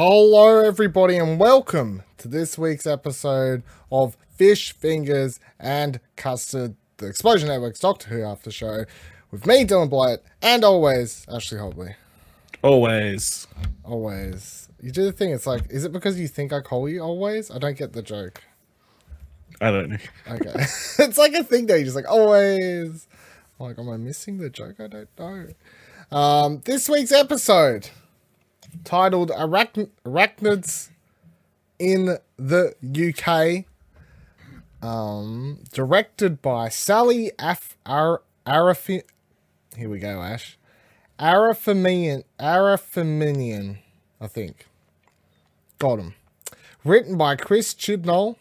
Hello, everybody, and welcome to this week's episode of Fish, Fingers, and Custard, the Explosion Network's Doctor Who After Show, with me, Dylan Blight, and always Ashley Hobley. Always. Always. You do the thing, it's like, is it because you think I call you always? I don't get the joke. I don't know. Okay. it's like a thing that you're just like, always. I'm like, am I missing the joke? I don't know. Um, this week's episode titled Arachn- Arachnids in the UK. Um, directed by Sally Af- Ar- Arafi- Here we go, Ash. Arafaminian, Arafaminian, I think. Got him. Written by Chris Chibnall.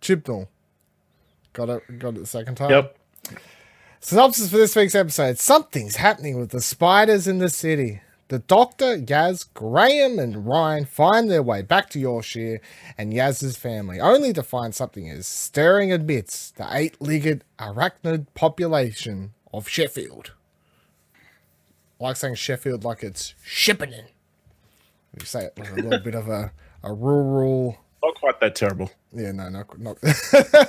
Chibnall. Got it. Got it the second time. Yep. Synopsis for this week's episode: Something's happening with the spiders in the city. The Doctor, Yaz, Graham, and Ryan find their way back to Yorkshire and Yaz's family, only to find something is stirring amidst the eight-legged arachnid population of Sheffield. I like saying Sheffield like it's Shippening. You say it like a little bit of a, a rural. Not quite that terrible. Yeah, no, not not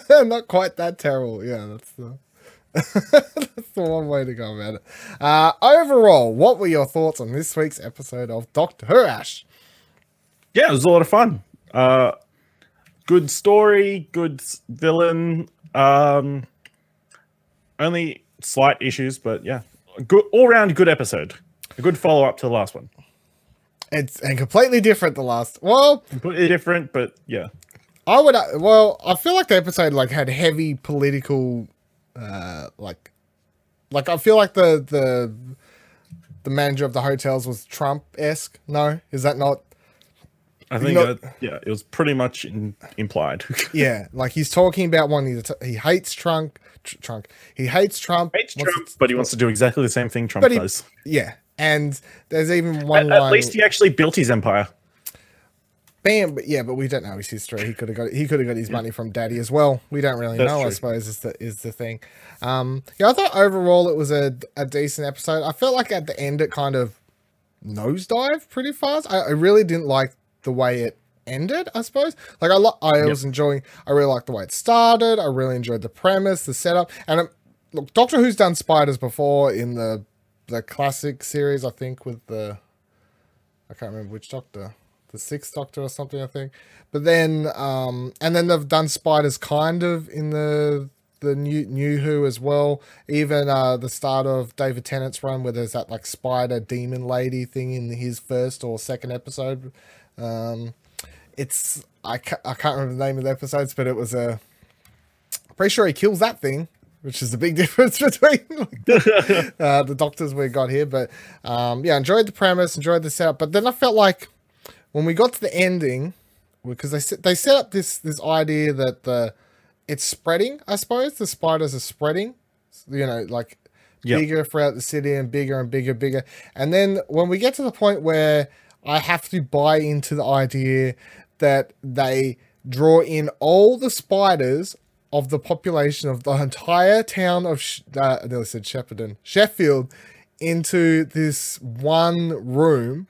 not quite that terrible. Yeah, that's the that's the one way to go about it. Uh, overall, what were your thoughts on this week's episode of Doctor Who, Ash? Yeah, it was a lot of fun. Uh, good story, good villain. Um, only slight issues, but yeah, good all round good episode. A good follow up to the last one. It's and completely different the last. Well, Completely different, but yeah, I would. uh, Well, I feel like the episode like had heavy political, uh, like, like I feel like the the the manager of the hotels was Trump esque. No, is that not? I think know- that, yeah, it was pretty much in, implied. Yeah, like he's talking about one. to. T- he hates Trump. Tr- Trump. He hates Trump. Hates Trump, to- but he wants to do exactly the same thing Trump he- does. Yeah, and there's even one At, line. at least he actually built his empire. Bam, but yeah, but we don't know his history. He could have got he could have got his money from daddy as well. We don't really That's know. I suppose is the is the thing. Um, yeah, I thought overall it was a a decent episode. I felt like at the end it kind of nosedived pretty fast. I, I really didn't like the way it ended. I suppose like I lo- I was enjoying. I really liked the way it started. I really enjoyed the premise, the setup, and um, look, Doctor Who's done spiders before in the the classic series. I think with the I can't remember which Doctor the sixth doctor or something i think but then um and then they've done spiders kind of in the the new new who as well even uh the start of david tennant's run where there's that like spider demon lady thing in his first or second episode um it's i can't, I can't remember the name of the episodes but it was a pretty sure he kills that thing which is the big difference between uh, the doctors we got here. But um, yeah, enjoyed the premise, enjoyed the setup. But then I felt like when we got to the ending, because they set, they set up this this idea that the it's spreading. I suppose the spiders are spreading. You know, like Yep. bigger throughout the city and bigger and bigger, bigger. And then when we get to the point where I have to buy into the idea that they draw in all the spiders of the population of the entire town of Sh- uh, I nearly said Shepparton, Sheffield, into this one room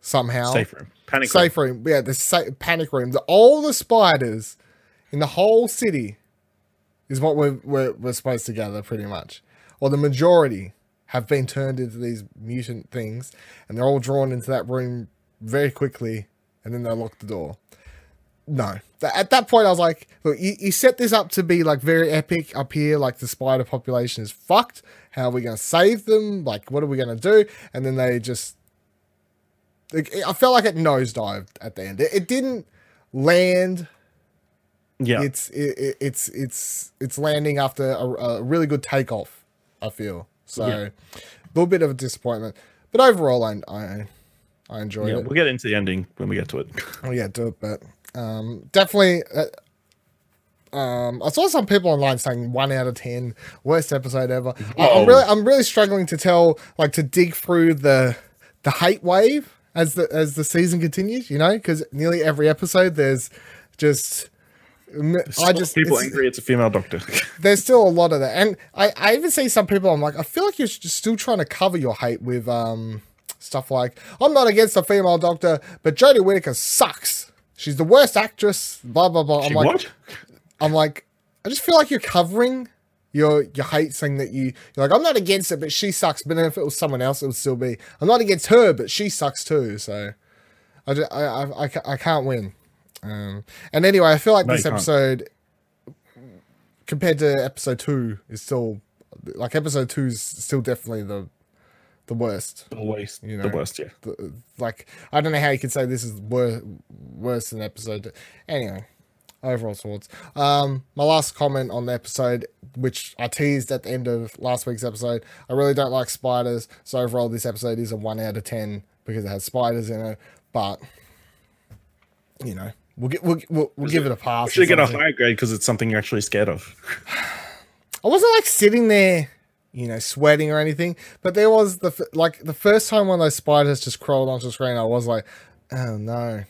somehow. Safe room. Panic Safe room. Yeah, the sa- panic room. The, all the spiders in the whole city is what we're, we're, we're supposed to gather, pretty much. Or the majority have been turned into these mutant things, and they're all drawn into that room very quickly, and then they lock the door. No. At that point, I was like, look, you, you set this up to be like very epic up here, like the spider population is fucked. How are we going to save them? Like, what are we going to do? And then they just like, I felt like it nosedived at the end. It, it didn't land. Yeah. It's it, it- it's it's it's landing after a, a really good takeoff. I feel so. Yeah. A little bit of a disappointment, but overall, I I, I enjoyed yeah, it. we'll get into the ending when we get to it. Oh yeah, do it, but um, definitely. Uh, um, I saw some people online saying one out of ten, worst episode ever. I, I'm really, I'm really struggling to tell, like, to dig through the the hate wave as the as the season continues. You know, because nearly every episode there's just. I just people angry it's a female doctor. there's still a lot of that, and I, I even see some people. I'm like, I feel like you're just still trying to cover your hate with um stuff like, "I'm not against a female Doctor, but Jodie Whittaker sucks. She's the worst actress." Blah blah blah. I'm She like, what? I'm like, I just feel like you're covering your your hate thing that you you're like, I'm not against it, but she sucks. But then if it was someone else, it would still be, I'm not against her, but she sucks too. So I just, I, I, I, I can't win. Um, and anyway, I feel like No, this you can't. episode compared to episode two is still like episode two is still definitely the the worst. The worst. You know. the worst. Yeah. The, like I don't know how you could say this is wor- worse than episode. Anyway, overall thoughts. Um, my last comment on the episode, which I teased at the end of last week's episode, I really don't like spiders. So overall, this episode is a one out of ten because it has spiders in it. But you know, we'll get we'll we'll, we'll give it a pass. Should get a higher grade because it's something you're actually scared of. I wasn't like sitting there, you know, sweating or anything, but there was the f- like the first time one of those spiders just crawled onto the screen. I was like, oh no,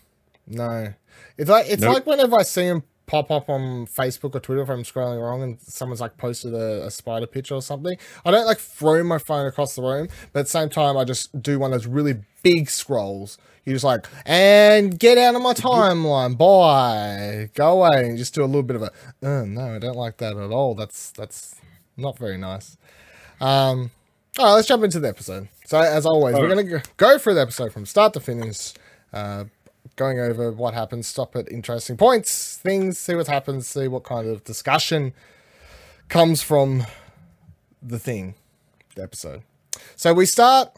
no. It's like it's Nope. like whenever I see them pop up on Facebook or Twitter if I'm scrolling wrong and someone's like posted a, a spider picture or something. I don't like throw my phone across the room, but at the same time I just do one of those really big scrolls. You just like and get out of my timeline, bye, go away, and just do a little bit of a. Oh, no, I don't like that at all. That's that's not very nice. Um, all right, let's jump into the episode. So as always, we're gonna go- go through the episode from start to finish, uh, going over what happens, stop at interesting points, things, see what happens, see what kind of discussion comes from the thing, the episode. So we start.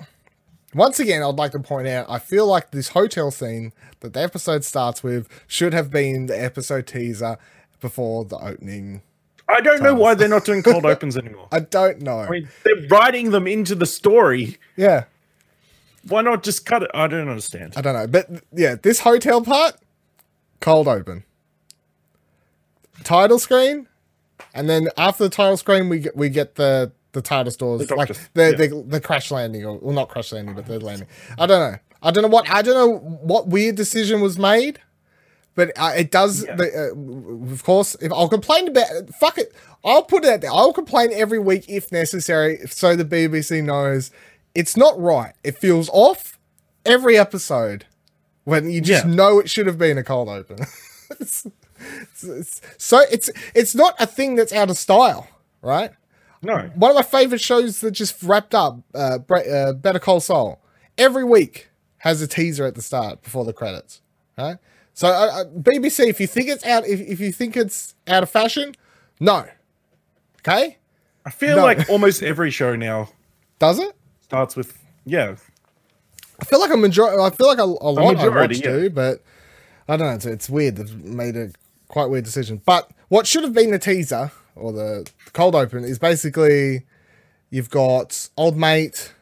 Once again, I'd like to point out, I feel like this hotel scene that the episode starts with should have been the episode teaser before the opening. I don't know why they're not doing cold opens anymore. I don't know. I mean, they're writing them into the story. yeah, Why not just cut it? I don't understand. I don't know, but yeah, this hotel part, cold open, title screen, and then after the title screen, we get we get the the TARDIS doors, The like the, yeah. the the crash landing, or well, not crash landing, but the landing. I don't know. I don't know what I don't know what weird decision was made, but uh, it does. Yeah. The, uh, of course, if I'll complain about fuck it, I'll put it out there. I'll complain every week if necessary, so the BBC knows it's not right. It feels off every episode when you just Yeah. know it should have been a cold open. It's- it's- it's- so it's it's not a thing that's out of style, right? No. One of my favorite shows that just wrapped up, uh, uh, Better Call Saul, every week has a teaser at the start before the credits, right? So uh, uh, BBC, if you think it's out, if, if you think it's out of fashion, no, okay, I feel No. like almost every show now does it? Starts with yeah. I feel like a majority. I feel like a, a lot I majority, yeah. do, but I don't know. It's, it's weird. They've made a quite weird decision. But what should have been the teaser or the cold open is basically you've got old mate.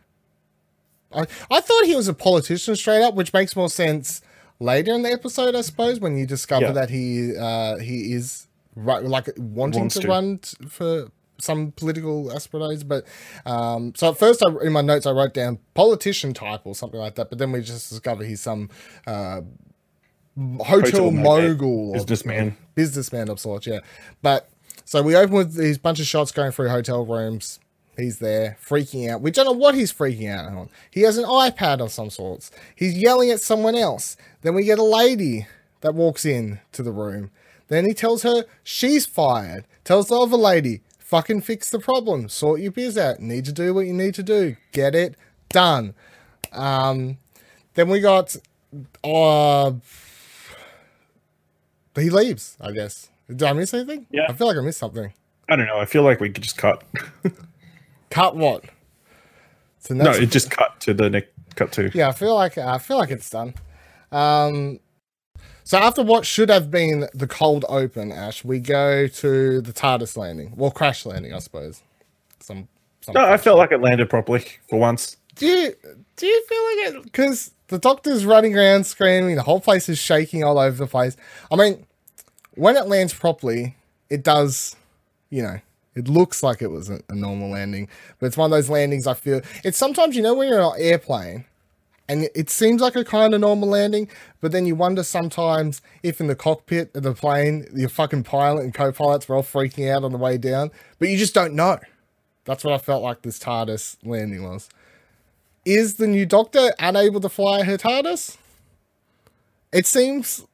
I I thought he was a politician straight up, which makes more sense later in the episode, I suppose, when you discover Yeah. that he uh, he is right, like wanting to, to. run t- for some political aspirations. But um, so at first, I, in my notes, I wrote down politician type or something like that. But then we just discover he's some uh, hotel, Hotel mogul, or- businessman. businessman of sorts. Yeah, but so we open with these bunch of shots going through hotel rooms. He's there freaking out. We don't know what he's freaking out on. He has an iPad of some sorts. He's yelling at someone else. Then we get a lady that walks in to the room. Then he tells her she's fired. Tells the other lady, fucking fix the problem. Sort your biz out. Need to do what you need to do. Get it done. Um, then we got uh he leaves, I guess. Did I miss anything? Yeah. I feel like I missed something. I don't know. I feel like we could just cut. Cut what? So no, it just cut to the next cut to. yeah, I feel like I feel like it's done. Um, so after what should have been the cold open, Ash, we go to the TARDIS landing, well, crash landing, I suppose. Some, some No, I felt like it landed properly for once. do you do you feel like it? Because the doctor's running around screaming, the whole place is shaking all over the place. I mean, when it lands properly, it does, you know, it looks like it was a, a normal landing, but it's one of those landings I feel. It's sometimes you know when you're on an airplane. And it- seems like a kind of normal landing, but then you wonder sometimes if in the cockpit of the plane, your fucking pilot and co-pilots were all freaking out on the way down, but you just don't know. That's what I felt like this TARDIS landing was. is the new Doctor unable to fly her TARDIS? It seems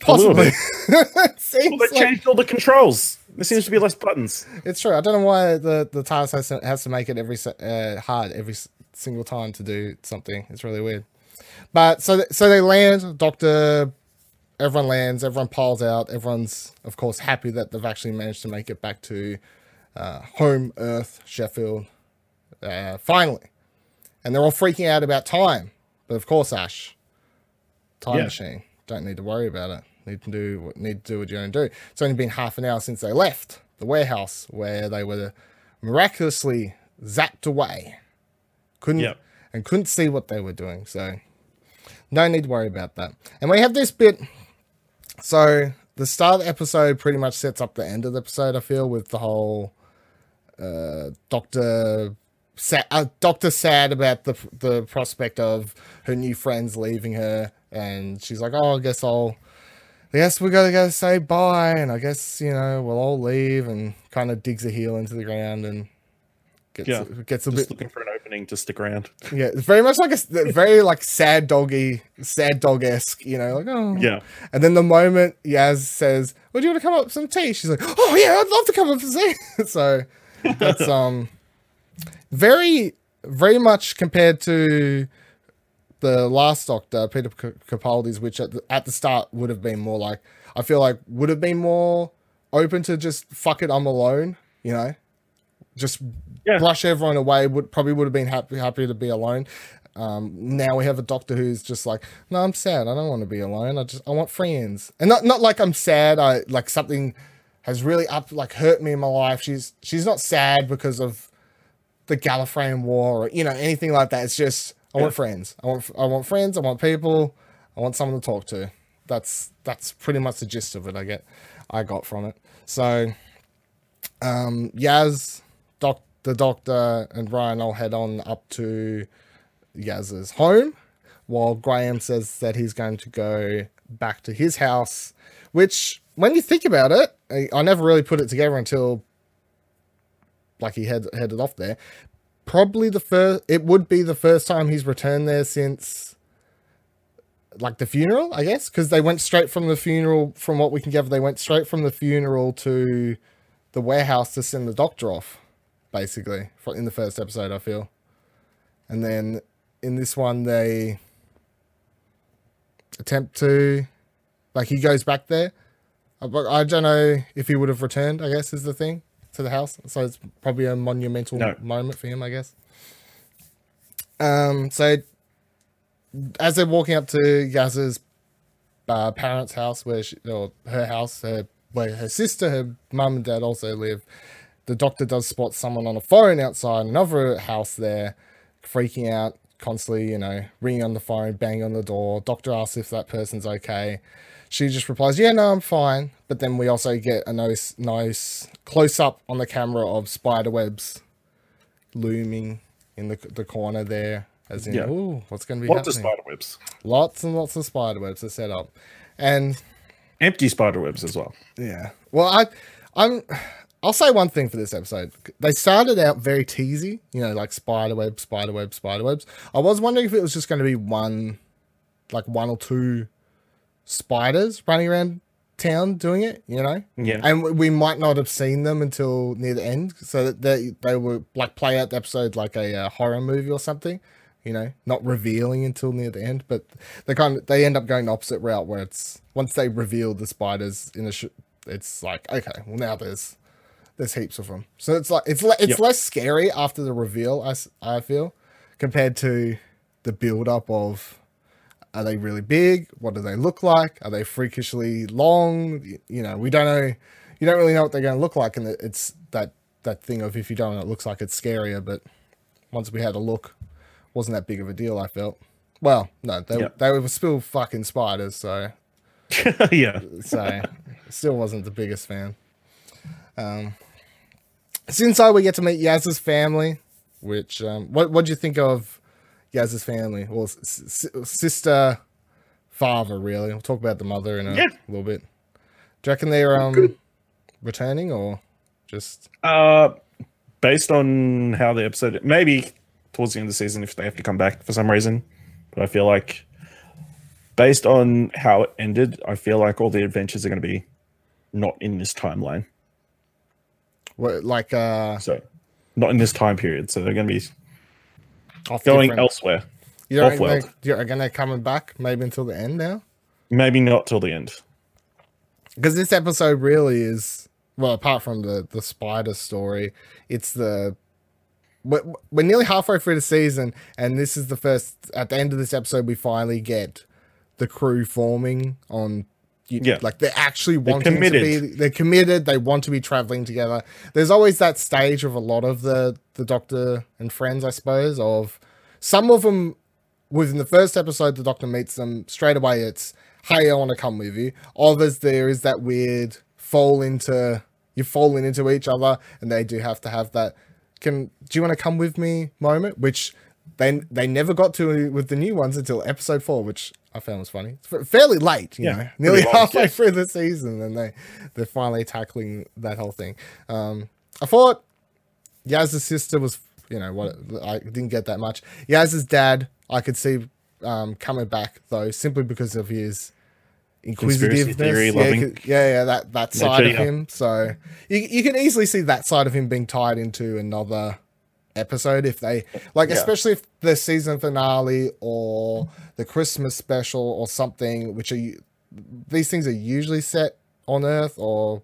possibly. it seems Well, they like- changed all the controls. There seems to be less buttons. it's true. I don't know why the the TARDIS has to, has to make it every uh, hard every single time to do something. It's really weird. But so th- so they land. Doctor, everyone lands. Everyone piles out. Everyone's of course happy that they've actually managed to make it back to uh, home Earth, Sheffield. Uh, finally, and they're all freaking out about time. But of course, Ash, time Yeah. machine. Don't need to worry about it. Need to do what need to do what you're going to do. It's only been half an hour since they left the warehouse where they were miraculously zapped away. Couldn't Yep. and couldn't see what they were doing. So no need to worry about that. And we have this bit. So the start of the episode pretty much sets up the end of the episode. I feel with the whole uh, Doctor sad, uh, Doctor sad about the the prospect of her new friends leaving her, and she's like, "Oh, I guess I'll." I guess we gotta go say bye, and I guess you know we'll all leave, and kind of digs a heel into the ground and gets Yeah. gets a Just bit looking for an opening to stick around. yeah, very much like a very like sad doggy, sad dog esque, you know, like oh Yeah. And then the moment Yaz says, "Well, you want to come up with some tea?" She's like, "Oh yeah, I'd love to come up for tea." so that's um very very much compared to the last Doctor, Peter Capaldi's, which at the, at the start would have been more like I feel like would have been more open to just fuck it, I'm alone, you know, just Yeah. brush everyone away. Would probably would have been happy happy to be alone. Um, now we have a doctor who's just like, no, I'm sad. I don't want to be alone. I just I want friends, and not not like I'm sad. I like something has really up like hurt me in my life. She's she's not sad because of the Gallifreyan War or you know anything like that. It's just I want friends. I want I want friends. I want people. I want someone to talk to. That's that's pretty much the gist of it. I get I got from it. So, um, Yaz, doc, the doctor, and Ryan all head on up to Yaz's home, while Graham says that he's going to go back to his house. Which, when you think about it, I, I never really put it together until like he head, headed off there. Probably the first. It would be the first time he's returned there since like the funeral, I guess, because they went straight from the funeral. From what we can gather, they went straight from the funeral to the warehouse to send the doctor off, basically, in the first episode, I feel. And then in this one, they attempt to, like, he goes back there. I, but I don't know if he would have returned, I guess, is the thing, to the house. So it's probably a monumental No. moment for him, I guess. Um, so as they're walking up to Yaz's uh, parents' house, where she, or her house, her, where her sister, her mum and dad also live, the doctor does spot someone on a phone outside another house there, freaking out constantly, you know, ringing on the phone, banging on the door. Doctor asks if that person's okay. She just replies, "Yeah, no, I'm fine." But then we also get a nice, nice close up on the camera of spider webs looming in the the corner there, as in, Yeah. "Ooh, what's going to be Lots of spider webs. lots and lots of spider webs are set up, and Empty spider webs as well. yeah. Well, I, I'm. I'll say one thing for this episode. They started out very teasy, you know, like spider web, spider web, spider webs. I was wondering if it was just going to be one, like one or two spiders running around town doing it, you know. Yeah. And we- might not have seen them until near the end, so that they they were like play out the episode like a uh, horror movie or something, you know, not revealing until near the end. But they kind of they end up going the opposite route where it's once they reveal the spiders in a, sh- it's like okay, well now there's there's heaps of them, so it's like it's le- it's Yep. less scary after the reveal. I, I feel compared to the build up of are they really big? What do they look like? Are they freakishly long? Y- You know, we don't know. You don't really know what they're going to look like, and it's that that thing of if you don't it looks like it's scarier. But once we had a look, wasn't that big of a deal. I felt. Well, no, they Yeah. they were still fucking spiders, so yeah. so still wasn't the biggest fan. Um, since I we get to meet Yaz's family, which um, what what do you think of Yaz's family? Well, s- s- sister, father, really. We'll talk about the mother in a Yeah. little bit. Do you reckon they're um returning or just Uh, based on how the episode, maybe towards the end of the season if they have to come back for some reason. But I feel like, based on how it ended, I feel like all the adventures are going to be not in this timeline. What, like uh, So, not in this time period. So they're going to be off going different- elsewhere. You think they- you're gonna coming back maybe until the end now? Maybe not till the end. Because this episode really is well, apart from the the spider story, it's the we're, we're nearly halfway through the season, and this is the first. At the end of this episode, we finally get the crew forming on. You- Yeah. like they're actually wanting to be. They're committed. They want to be traveling together. There's always that stage of a lot of the the Doctor and friends, I suppose. Of some of them within the first episode, the Doctor meets them straight away. It's hey, I want to come with you. Others, there is that weird fall into you're falling into each other, and they do have to have that. Can do you want to come with me moment? Which they they never got to with the new ones until episode four, which I found it was funny. It's fairly late, you Yeah, know, nearly halfway through the season, and they they're finally tackling that whole thing. Um, I thought Yaz's sister was, you know, what I didn't get that much. Yaz's dad, I could see um, coming back though, simply because of his inquisitiveness. theory yeah, yeah, yeah, that that side of him. So you you can easily see that side of him being tied into another episode if they like, Yeah. especially if the season finale or the Christmas special or something, which are these things are usually set on Earth or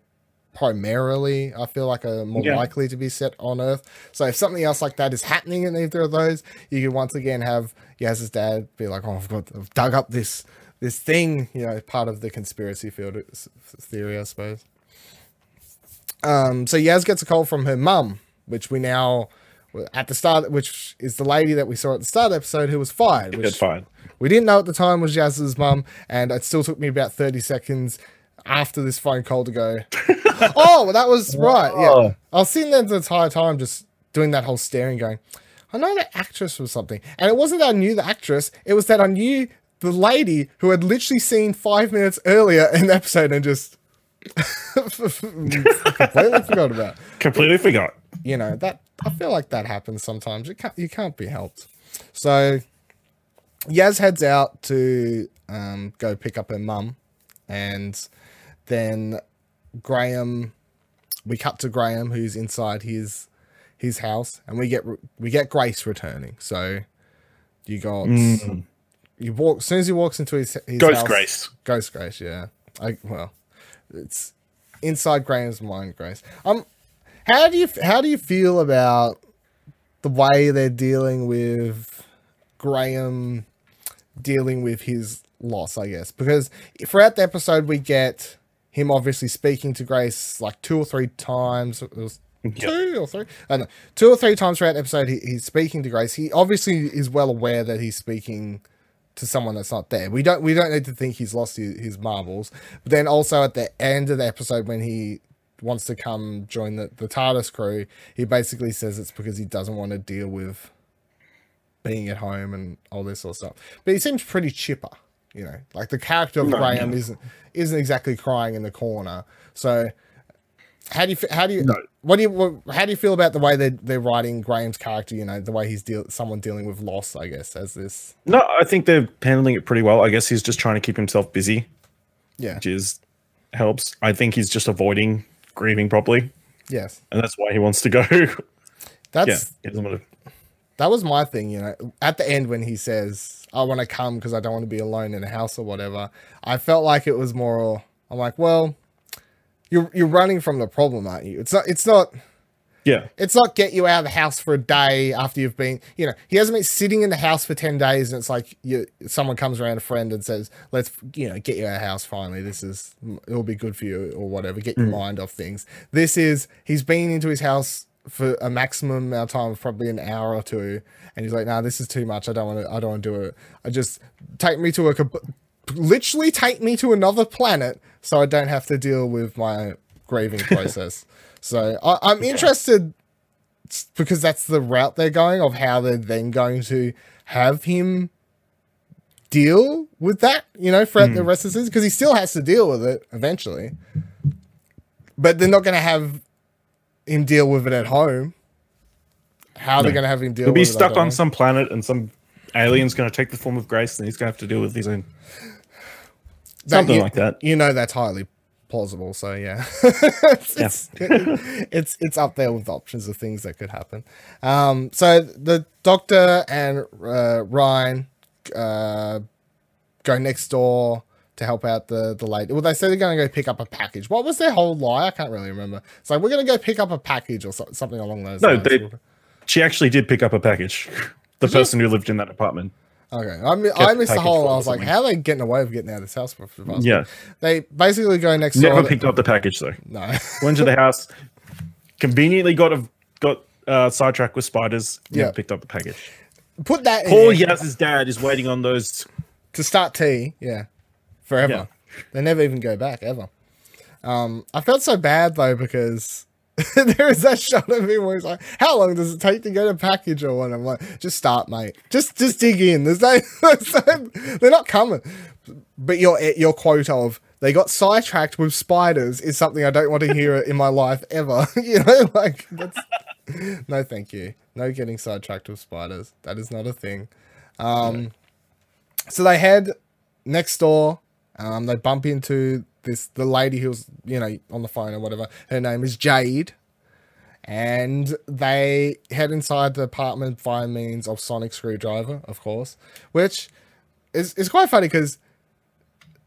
primarily I feel like are more Yeah. likely to be set on Earth. So if something else like that is happening in either of those, you can once again have Yaz's dad be like, "Oh, I've got I've dug up this this thing," you know, part of the conspiracy field theory, I suppose. Um, so Yaz gets a call from her mum, which we now at the start, which is the lady that we saw at the start of the episode who was fired. Which fine. we didn't know at the time was Yaz's mum, and it still took me about 30 seconds after this phone call to go, oh, well, that was right. Yeah. I was sitting there the entire time just doing that whole staring, going, I know that actress was something. And it wasn't that I knew the actress, it was that I knew the lady who had literally seen five minutes earlier in the episode and just completely forgot about. Completely forgot. You know, that I feel like that happens sometimes. You can't, you can't be helped. So Yaz heads out to um, go pick up her mum, and then Graham. We cut to Graham, who's inside his his house, and we get we get Grace returning. So you got you walk as soon as he walks into his, his Ghost house- Grace. Ghost Grace, yeah. I well, it's inside Graham's mind, Grace. Um, how do you how do you feel about the way they're dealing with Graham dealing with his loss? I guess because throughout the episode we get him obviously speaking to Grace like two or three times. It was two or three. I don't know. Two or three times throughout the episode, he, he's speaking to Grace. He obviously is well aware that he's speaking to someone that's not there. We don't we don't need to think he's lost his, his marbles. But then also at the end of the episode when he wants to come join the, the TARDIS crew, he basically says it's because he doesn't want to deal with being at home and all this sort of stuff. But he seems pretty chipper, you know. Like the character of No, Graham no. isn't isn't exactly crying in the corner. So how do you how do you No. what do you how do you feel about the way they they're writing Graham's character? You know, the way he's deal someone dealing with loss, I guess, as this. No, I think they're handling it pretty well. I guess he's just trying to keep himself busy, Yeah. which is helps. I think he's just avoiding grieving properly, Yes. and that's why he wants to go. That's yeah, he doesn't want to. that was my thing, you know. At the end when he says, "I want to come because I don't want to be alone in a house or whatever," I felt like it was more. I'm like, well, you're you're running from the problem, aren't you? It's not. It's not. Yeah, It's not get you out of the house for a day after you've been, you know, he hasn't been sitting in the house for 10 days and it's like you someone comes around a friend and says, let's, you know, get you out of the house finally. This is, it'll be good for you or whatever. Get your mm. mind off things. This is, he's been into his house for a maximum amount of time, probably an hour or two. And he's like, nah, this is too much. I don't want to, I don't want to do it. I just take me to a, literally take me to another planet so I don't have to deal with my grieving process. So I, I'm interested because that's the route they're going of how they're then going to have him deal with that, you know, throughout the hmm. rest of the season because he still has to deal with it eventually. But they're not going to have him deal with it at home. how they're No. going to have him deal He'll be stuck on some planet, and some alien's going to take the form of Grace, and he's going to have to deal with his own That something you- like that. You know that's highly plausible. So yeah, it's, Yeah. it's, it's it's up there with options of things that could happen. Um, so the doctor and uh, Ryan uh, go next door to help out the the lady. Well, they said they're going to go pick up a package. What was their whole lie? I can't really remember. It's like we're going to go pick up a package or so, something along those No, lines. they- She actually did pick up a package. The Did you? person who lived in that apartment. Okay, I, mi- I missed the package whole. I was like, how are they getting away with getting out of this house? For, for? Yeah, They basically go next door. never door. picked up the package though. no. Went to the house, conveniently got a, got uh, sidetracked with spiders. Never Yeah. picked up the package. Put that in Paul there Yaz's dad is waiting on those. to start tea. Yeah, forever. Yeah. They never even go back ever. Um, I felt so bad though because there is that shot of me where he's like, "How long does it take to get a package or one?" I'm like, "Just start, mate. Just just dig in. There's no, there's no- they're not coming." But your your quote of "they got sidetracked with spiders" is something I don't want to hear in my life ever. you know, like that's no, thank you. No getting sidetracked with spiders. That is not a thing. Um, so they head next door. Um, they bump into this the lady who's you know on the phone or whatever. Her name is Jade, and they head inside the apartment by means of sonic screwdriver, of course, which is is quite funny because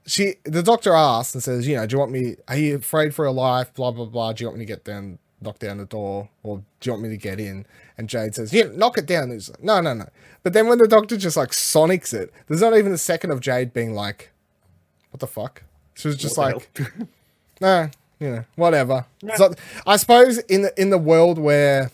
she the doctor asks and says, you know, do you want me? Are you afraid for your life? Blah blah blah. Do you want me to get down, knock down the door, or do you want me to get in? And Jade says, yeah, knock it down. He's like, no, no, no. But then when the doctor just like sonics it, there's not even a second of Jade being like, what the fuck? She was just What like, the nah, you know, whatever. So I suppose in the in the world where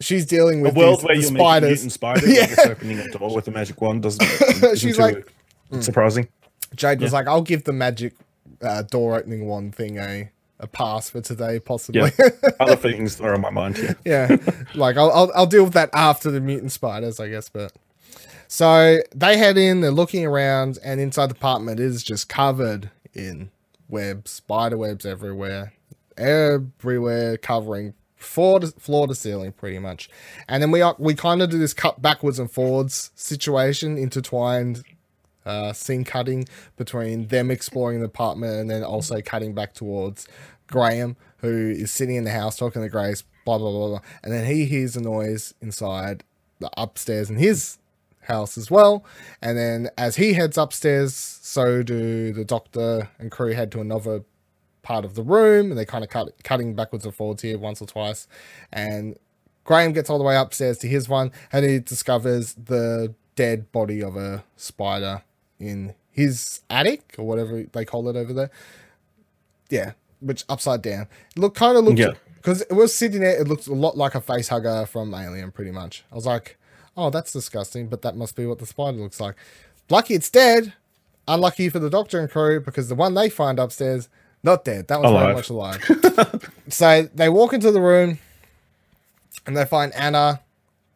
she's dealing a with world these, where the you're spiders, mutant spiders, Yeah. yeah. just opening a door with a magic wand doesn't. isn't She's too like- surprising. Jade was like, "I'll give the magic uh, door opening wand thing a a pass for today, possibly." Yeah, other things are on my mind here. yeah, like I'll, I'll I'll deal with that after the mutant spiders, I guess. But so they head in, they're looking around, and inside the apartment is just covered in webs, spider webs everywhere, everywhere, covering floor to, floor to ceiling, pretty much. And then we are, we kind of do this cut backwards and forwards situation, intertwined uh, scene cutting between them exploring the apartment and then also cutting back towards Graham, who is sitting in the house talking to Grace, blah, blah, blah, blah. And then he hears a noise inside the upstairs in his house as well. And then as he heads upstairs, so do the doctor and crew head to another part of the room and they kind of cut cutting backwards and forwards here once or twice. And Graham gets all the way upstairs to his one and he discovers the dead body of a spider in his attic or whatever they call it over there. Yeah, which upside down. Look, kind of looked Yeah. because it was sitting there. It looked a lot like a face hugger from Alien, pretty much. I was like, oh, that's disgusting, but that must be what the spider looks like. Lucky it's dead. Unlucky for the doctor and crew because the one they find upstairs not dead. That was very Alive. much alive. so they walk into the room and they find Anna,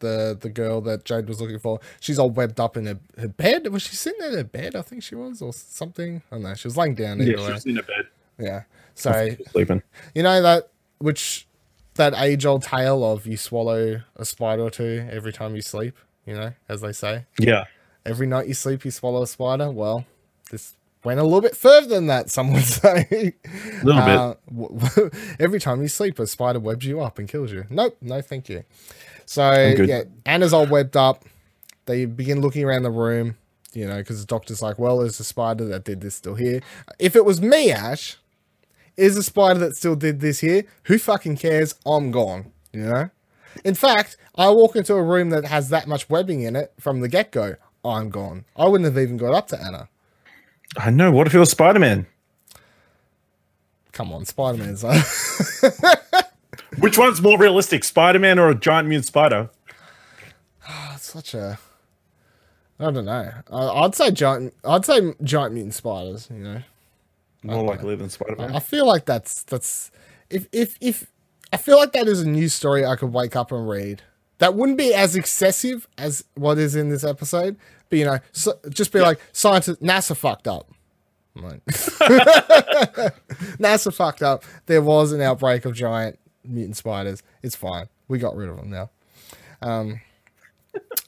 the the girl that Jade was looking for. She's all webbed up in her, her bed. Was she sitting in her bed? I think she was, or something. I don't know. She was laying down Yeah, way. she's in a bed Yeah. So sleeping. you know that which that age old tale of you swallow a spider or two every time you sleep. You know, as they say, Yeah, every night you sleep you swallow a spider. Well, this went a little bit further than that. Some would say. a little bit. Uh, w- every time you sleep, a spider webs you up and kills you. Nope, no, thank you. So yeah, Anna's all webbed up. They begin looking around the room, you know, because the doctor's like, "Well, there's a spider that did this still here. If it was me, Ash, is a spider that still did this here. Who fucking cares? I'm gone. You know. In fact, I walk into a room that has that much webbing in it from the get go. I'm gone. I wouldn't have even got up to Anna. I know. What if it was Spider Man? Come on, Spider Man's. Which one's more realistic, Spider Man or a giant mutant spider? Ah, such a I don't know. I'd say giant. I'd say giant mutant spiders. You know, More likely than Spider Man. I feel like that's that's if if if I feel like that is a news story I could wake up and read. That wouldn't be as excessive as what is in this episode, but you know, so, just be like scientists. NASA fucked up. Like, NASA fucked up. There was an outbreak of giant mutant spiders. It's fine. We got rid of them now. Um,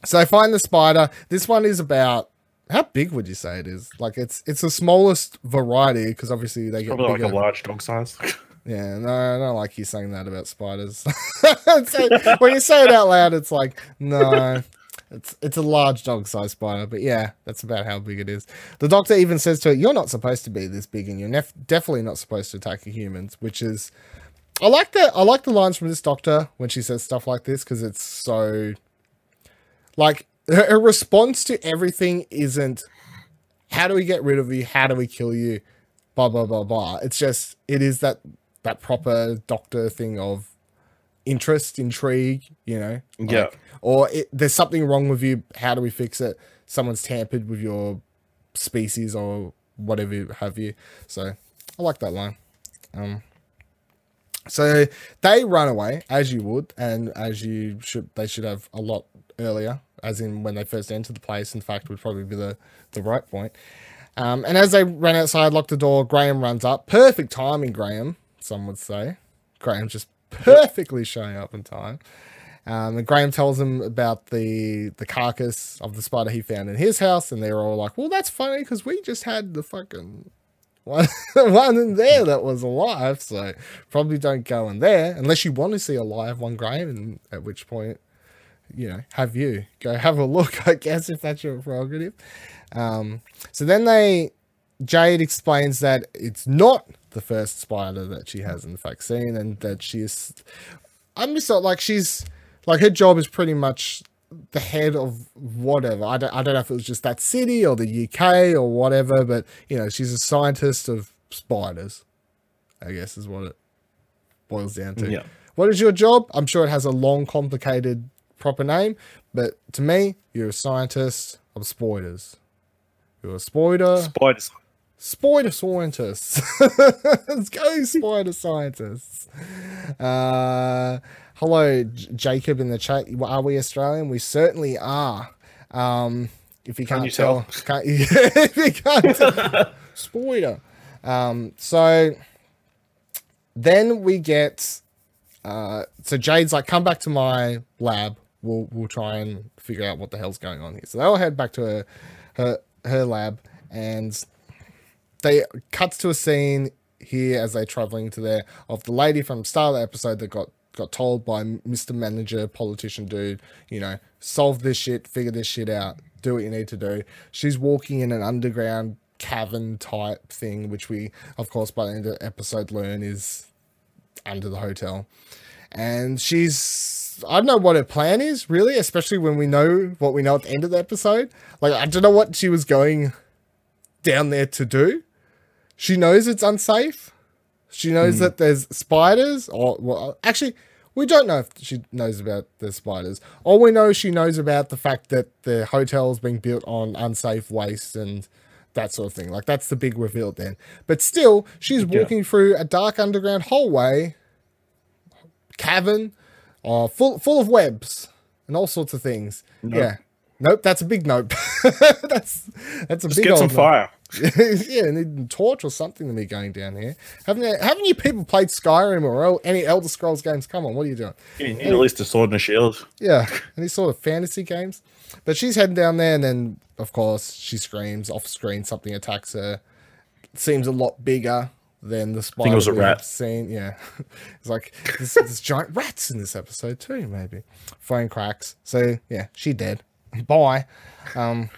so they find the spider. This one is about how big would you say it is? Like it's it's the smallest variety because obviously they get Probably bigger. like a large dog size. Yeah, no, I don't like you saying that about spiders. So, when you say it out loud, it's like, no, it's it's a large dog sized spider. But yeah, that's about how big it is. The doctor even says to it, "You're not supposed to be this big, and you're nef- definitely not supposed to attack humans." Which is, I like the I like the lines from this doctor when she says stuff like this because it's so, like her, response to everything isn't, "How do we get rid of you? How do we kill you?" Blah blah blah blah. It's just it is that that proper doctor thing of interest, intrigue, you know? Yeah. Or it, there's something wrong with you. How do we fix it? Someone's tampered with your species or whatever have you. So I like that line. Um, so they run away as you would, and as you should, they should have a lot earlier, as in when they first entered the place. In fact, would probably be the the right point. Um, and as they ran outside, locked the door, Graham runs up. Perfect timing, Graham. Some would say. Graham just perfectly showing up in time. Um, and Graham tells him about the the carcass of the spider he found in his house, and they're all like, "Well, that's funny because we just had the fucking one, one in there that was alive, so probably don't go in there unless you want to see a live one, Graham. And at which point, you know, have you go have a look, I guess, if that's your prerogative. Um, so then they, Jade explains that it's not the first spider that she has in fact seen, and that she's, I'm just not like she's like her job is pretty much the head of whatever. I don't, I don't know if it was just that city or the UK or whatever, but you know, she's a scientist of spiders. I guess is what it boils down to. Yeah. What is your job? I'm sure it has a long, complicated, proper name, but to me, you're a scientist of spiders. You're a spider, Spiders. spider scientists. Let's go, spider scientists. Uh, hello, J- Jacob in the chat. Are we Australian? We certainly are. Um, if you Can can't you tell, tell? can't, if you can't tell, spoiler. Um, so then we get uh, so Jade's like, come back to my lab. We'll we'll try and figure out what the hell's going on here. So they all head back to her her her lab, and they cuts to a scene here as they're traveling to there of the lady from the start of the episode that got got told by Mr. Manager, politician dude, you know, solve this shit, figure this shit out, do what you need to do. She's walking in an underground cavern type thing, which we, of course, by the end of the episode learn is under the hotel. And she's, I don't know what her plan is, really, especially when we know what we know at the end of the episode. Like, I don't know what she was going down there to do. She knows it's unsafe. She knows hmm. that there's spiders, or well, actually, we don't know if she knows about the spiders. All we know, she knows about the fact that the hotel is being built on unsafe waste and that sort of thing. Like that's the big reveal then. But still, she's Yeah. walking through a dark underground hallway, cavern, uh, full full of webs and all sorts of things. Yeah. Nope, that's a big nope. that's that's a Just big get old some nope. fire. yeah, need a torch or something to be going down here. Haven't you, haven't you people played Skyrim or any Elder Scrolls games? Come on, what are you doing? You need at least a sword and a shield. Yeah, any sort of fantasy games. But she's heading down there, and then of course she screams off screen. Something attacks her. Seems a lot bigger than the spider. it was a rat. Seen, yeah. it's like there's, there's giant rats in this episode too. Maybe phone cracks. So yeah, she dead. Bye. Um.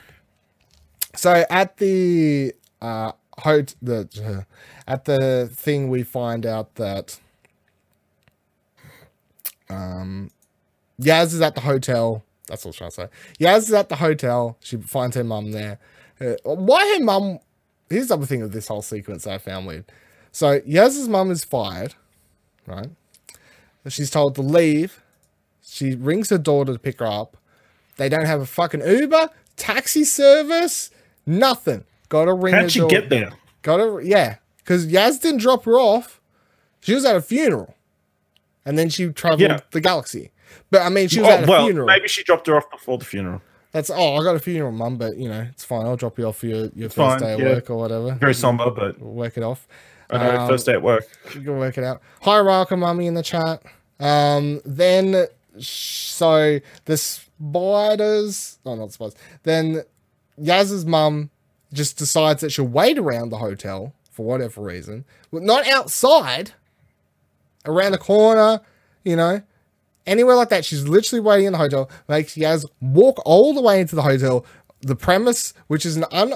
So at the uh hot the uh, at the thing we find out that um Yaz is at the hotel. That's what I was trying to say. Yaz is at the hotel. She finds her mum there. Uh, why her mum? Here's the other thing of this whole sequence that I found weird. So Yaz's mum is fired, right? She's told to leave. She rings her daughter to pick her up. They don't have a fucking Uber, taxi service, nothing. Got to ring How'd she daughter. get there? Got to yeah, because Yaz didn't drop her off. She was at a funeral, and then she traveled Yeah. the galaxy. But I mean, she was Oh, at a well, funeral. maybe she dropped her off before the funeral. That's oh, I got a funeral, mum. But you know, it's fine. I'll drop you off for your, your first fine, day of yeah. work or whatever. Very somber, but We'll work it off. I know Um, first day at work. You can work it out. Hi, Raka Mummy in the chat. Um, then so the spiders, oh, not spiders. Then Yaz's mum just decides that she'll wait around the hotel for whatever reason, but not outside, around the corner, you know, anywhere like that. She's literally waiting in the hotel, makes Yaz walk all the way into the hotel, the premise, which is an un,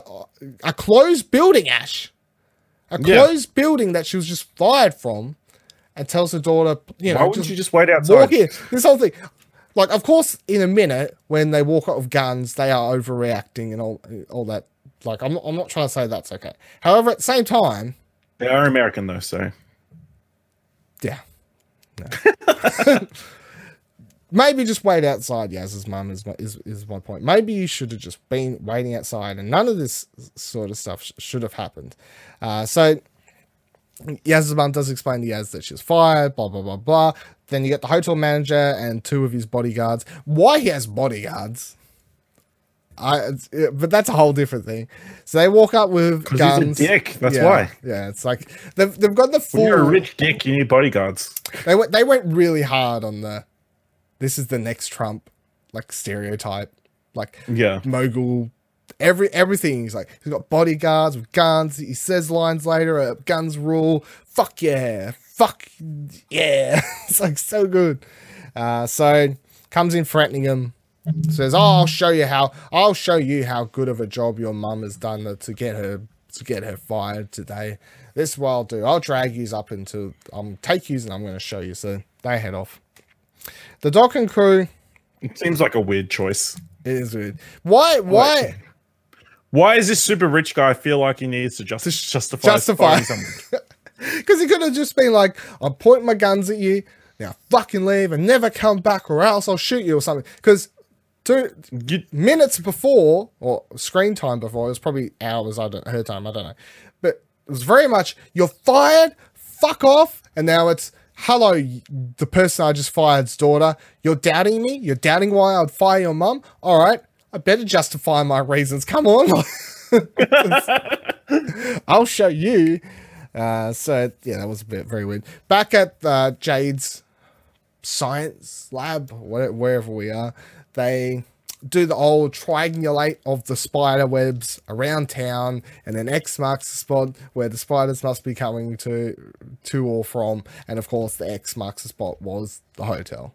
a closed building, Ash, a Yeah. closed building that she was just fired from, and tells her daughter, you know, Why wouldn't you just wait outside? walk in. This whole thing. Like, of course, in a minute when they walk out with guns, they are overreacting and all all that. Like, I'm not, I'm not trying to say that's okay. However, at the same time, They are American though, so yeah, No. maybe just wait outside. Yaz's mum is, my- is is my point. Maybe you should have just been waiting outside, and none of this sort of stuff sh- should have happened. Uh, so Yaz's mum does explain to Yaz that she's fired, blah, blah, blah, blah. Then you get the hotel manager and two of his bodyguards. Why he has bodyguards? I, but that's a whole different thing. So they walk up with guns. he's a dick. That's yeah, why. Yeah, it's like they've, they've got the full. When you're a rich dick, you need bodyguards. They went, they went really hard on the. This is the next Trump, like stereotype, like Yeah. mogul every everything. He's like he's got bodyguards with guns. He says lines later uh, guns rule. Fuck yeah. Fuck yeah. It's like so good. Uh so comes in threatening him says oh i'll show you how i'll show you how good of a job your mum has done to get her to get her fired today. This is what i'll do. I'll drag you up into i'll take you and i'm going to show you so they head off the dock and crew It seems like a weird choice. it is weird why why Why does this super rich guy feel like he needs to just justify justify. Because he could have just been like, I'm pointing my guns at you, now fucking leave and never come back or else I'll shoot you or something. Because two minutes before, or screen time before, it was probably hours, I don't her time, I don't know. But it was very much, you're fired, fuck off, and now it's hello, the person I just fired's daughter. You're doubting me? You're doubting why I'd fire your mum? Alright, I better justify my reasons. Come on. I'll show you. Uh, so yeah, that was a bit very weird. Back at uh, Jade's science lab, where- wherever we are, they do the old triangulate of the spider webs around town, and then X marks the spot where the spiders must be coming to to or from, and of course the X marks the spot was the hotel.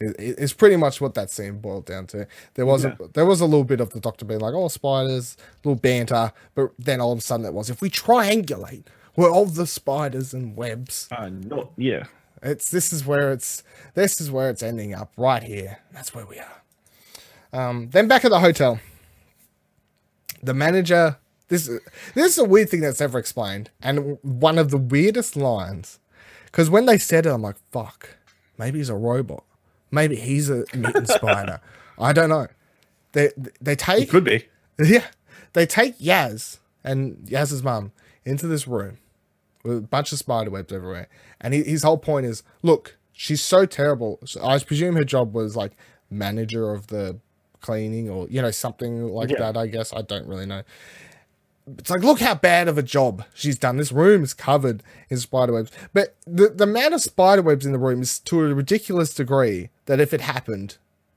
It, it- it's pretty much what that scene boiled down to. There was a there was a little bit of the doctor being like, "Oh, spiders," little banter, but then all of a sudden it was, "If we triangulate, we're all the spiders and webs." Uh, not, yeah. It's this is where it's this is where it's ending up right here. That's where we are. Um, then back at the hotel, the manager. This is this is a weird thing that's never explained, and one of the weirdest lines. Because when they said it, I'm like, "Fuck, maybe he's a robot. Maybe he's a mutant spider. I don't know." They they take Could be. yeah. They take Yaz and Yaz's mum into this room with a bunch of spider webs everywhere. And he, his whole point is look, she's so terrible. So I presume her job was like manager of the cleaning or, you know, something like Yeah. that, I guess. I don't really know. It's like, look how bad of a job she's done. This room is covered in spider webs. But the, the amount of spider webs in the room is to a ridiculous degree that if it happened,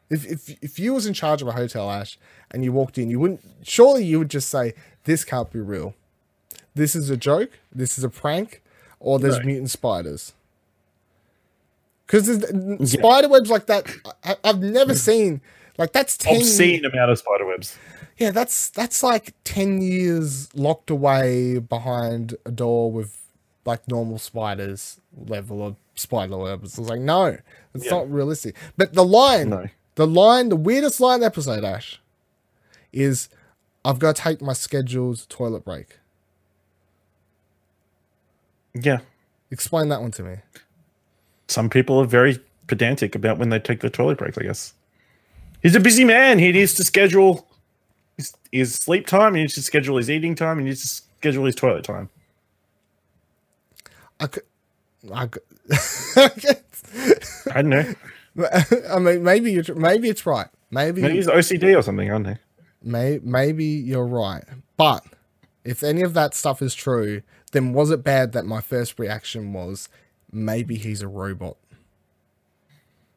if, if if you was in charge of a hotel, Ash, and you walked in, you wouldn't surely you would just say, This can't be real. This is a joke, this is a prank, or there's Right. mutant spiders. Because spider webs like that, I, I've never mm. seen. Like that's ten. Obscene amount of spider webs. Yeah, that's that's like ten years locked away behind a door with like normal spiders level of spider webs. It's like no, it's Yeah. not realistic. But the line, No. the line, the weirdest line episode, Ash, is I've got to take my scheduled toilet break. Yeah. Explain that one to me. Some people are very pedantic about when they take their toilet breaks, I guess. He's a busy man. He needs to schedule his, his sleep time. He needs to schedule his eating time. He needs to schedule his toilet time. I could, I could, I don't know. I mean, maybe you're, maybe it's right. Maybe, Maybe he's OCD or something, aren't they? May, maybe you're right. But if any of that stuff is true, then was it bad that my first reaction was maybe he's a robot?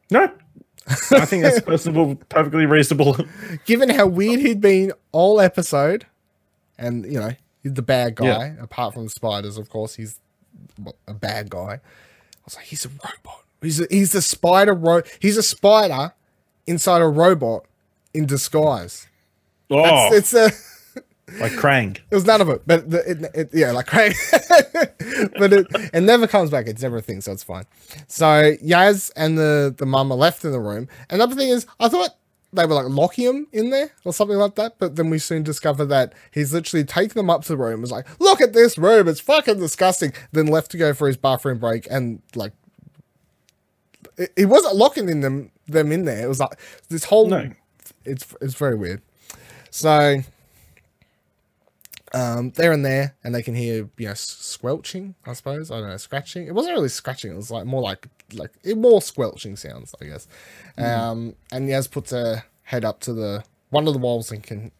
No. I think that's personable, perfectly reasonable. Given how weird he'd been all episode, and you know he's the bad guy. Yeah. Apart from the spiders, of course, he's a bad guy. I was like, he's a robot. He's a, he's a spider. Ro- he's a spider inside a robot in disguise. Oh, It's, it's a. like Krang. It was none of it, but the, it, it, yeah, like Craig. but it, it never comes back. It's never a thing, so it's fine. So Yaz and the the mum are left in the room. Another thing is, I thought they were like locking him in there or something like that, but then we soon discover that he's literally taken them up to the room. Was like, look at this room, it's fucking disgusting. Then left to go for his bathroom break and like. it- He wasn't locking in them them in there. It was like this whole. No. It's it's very weird. So um, they're in there and they can hear you know squelching. I suppose I don't know scratching. It wasn't really scratching. It was like more like like more squelching sounds, I guess. Um, and Yaz puts her head up to the one of the walls and can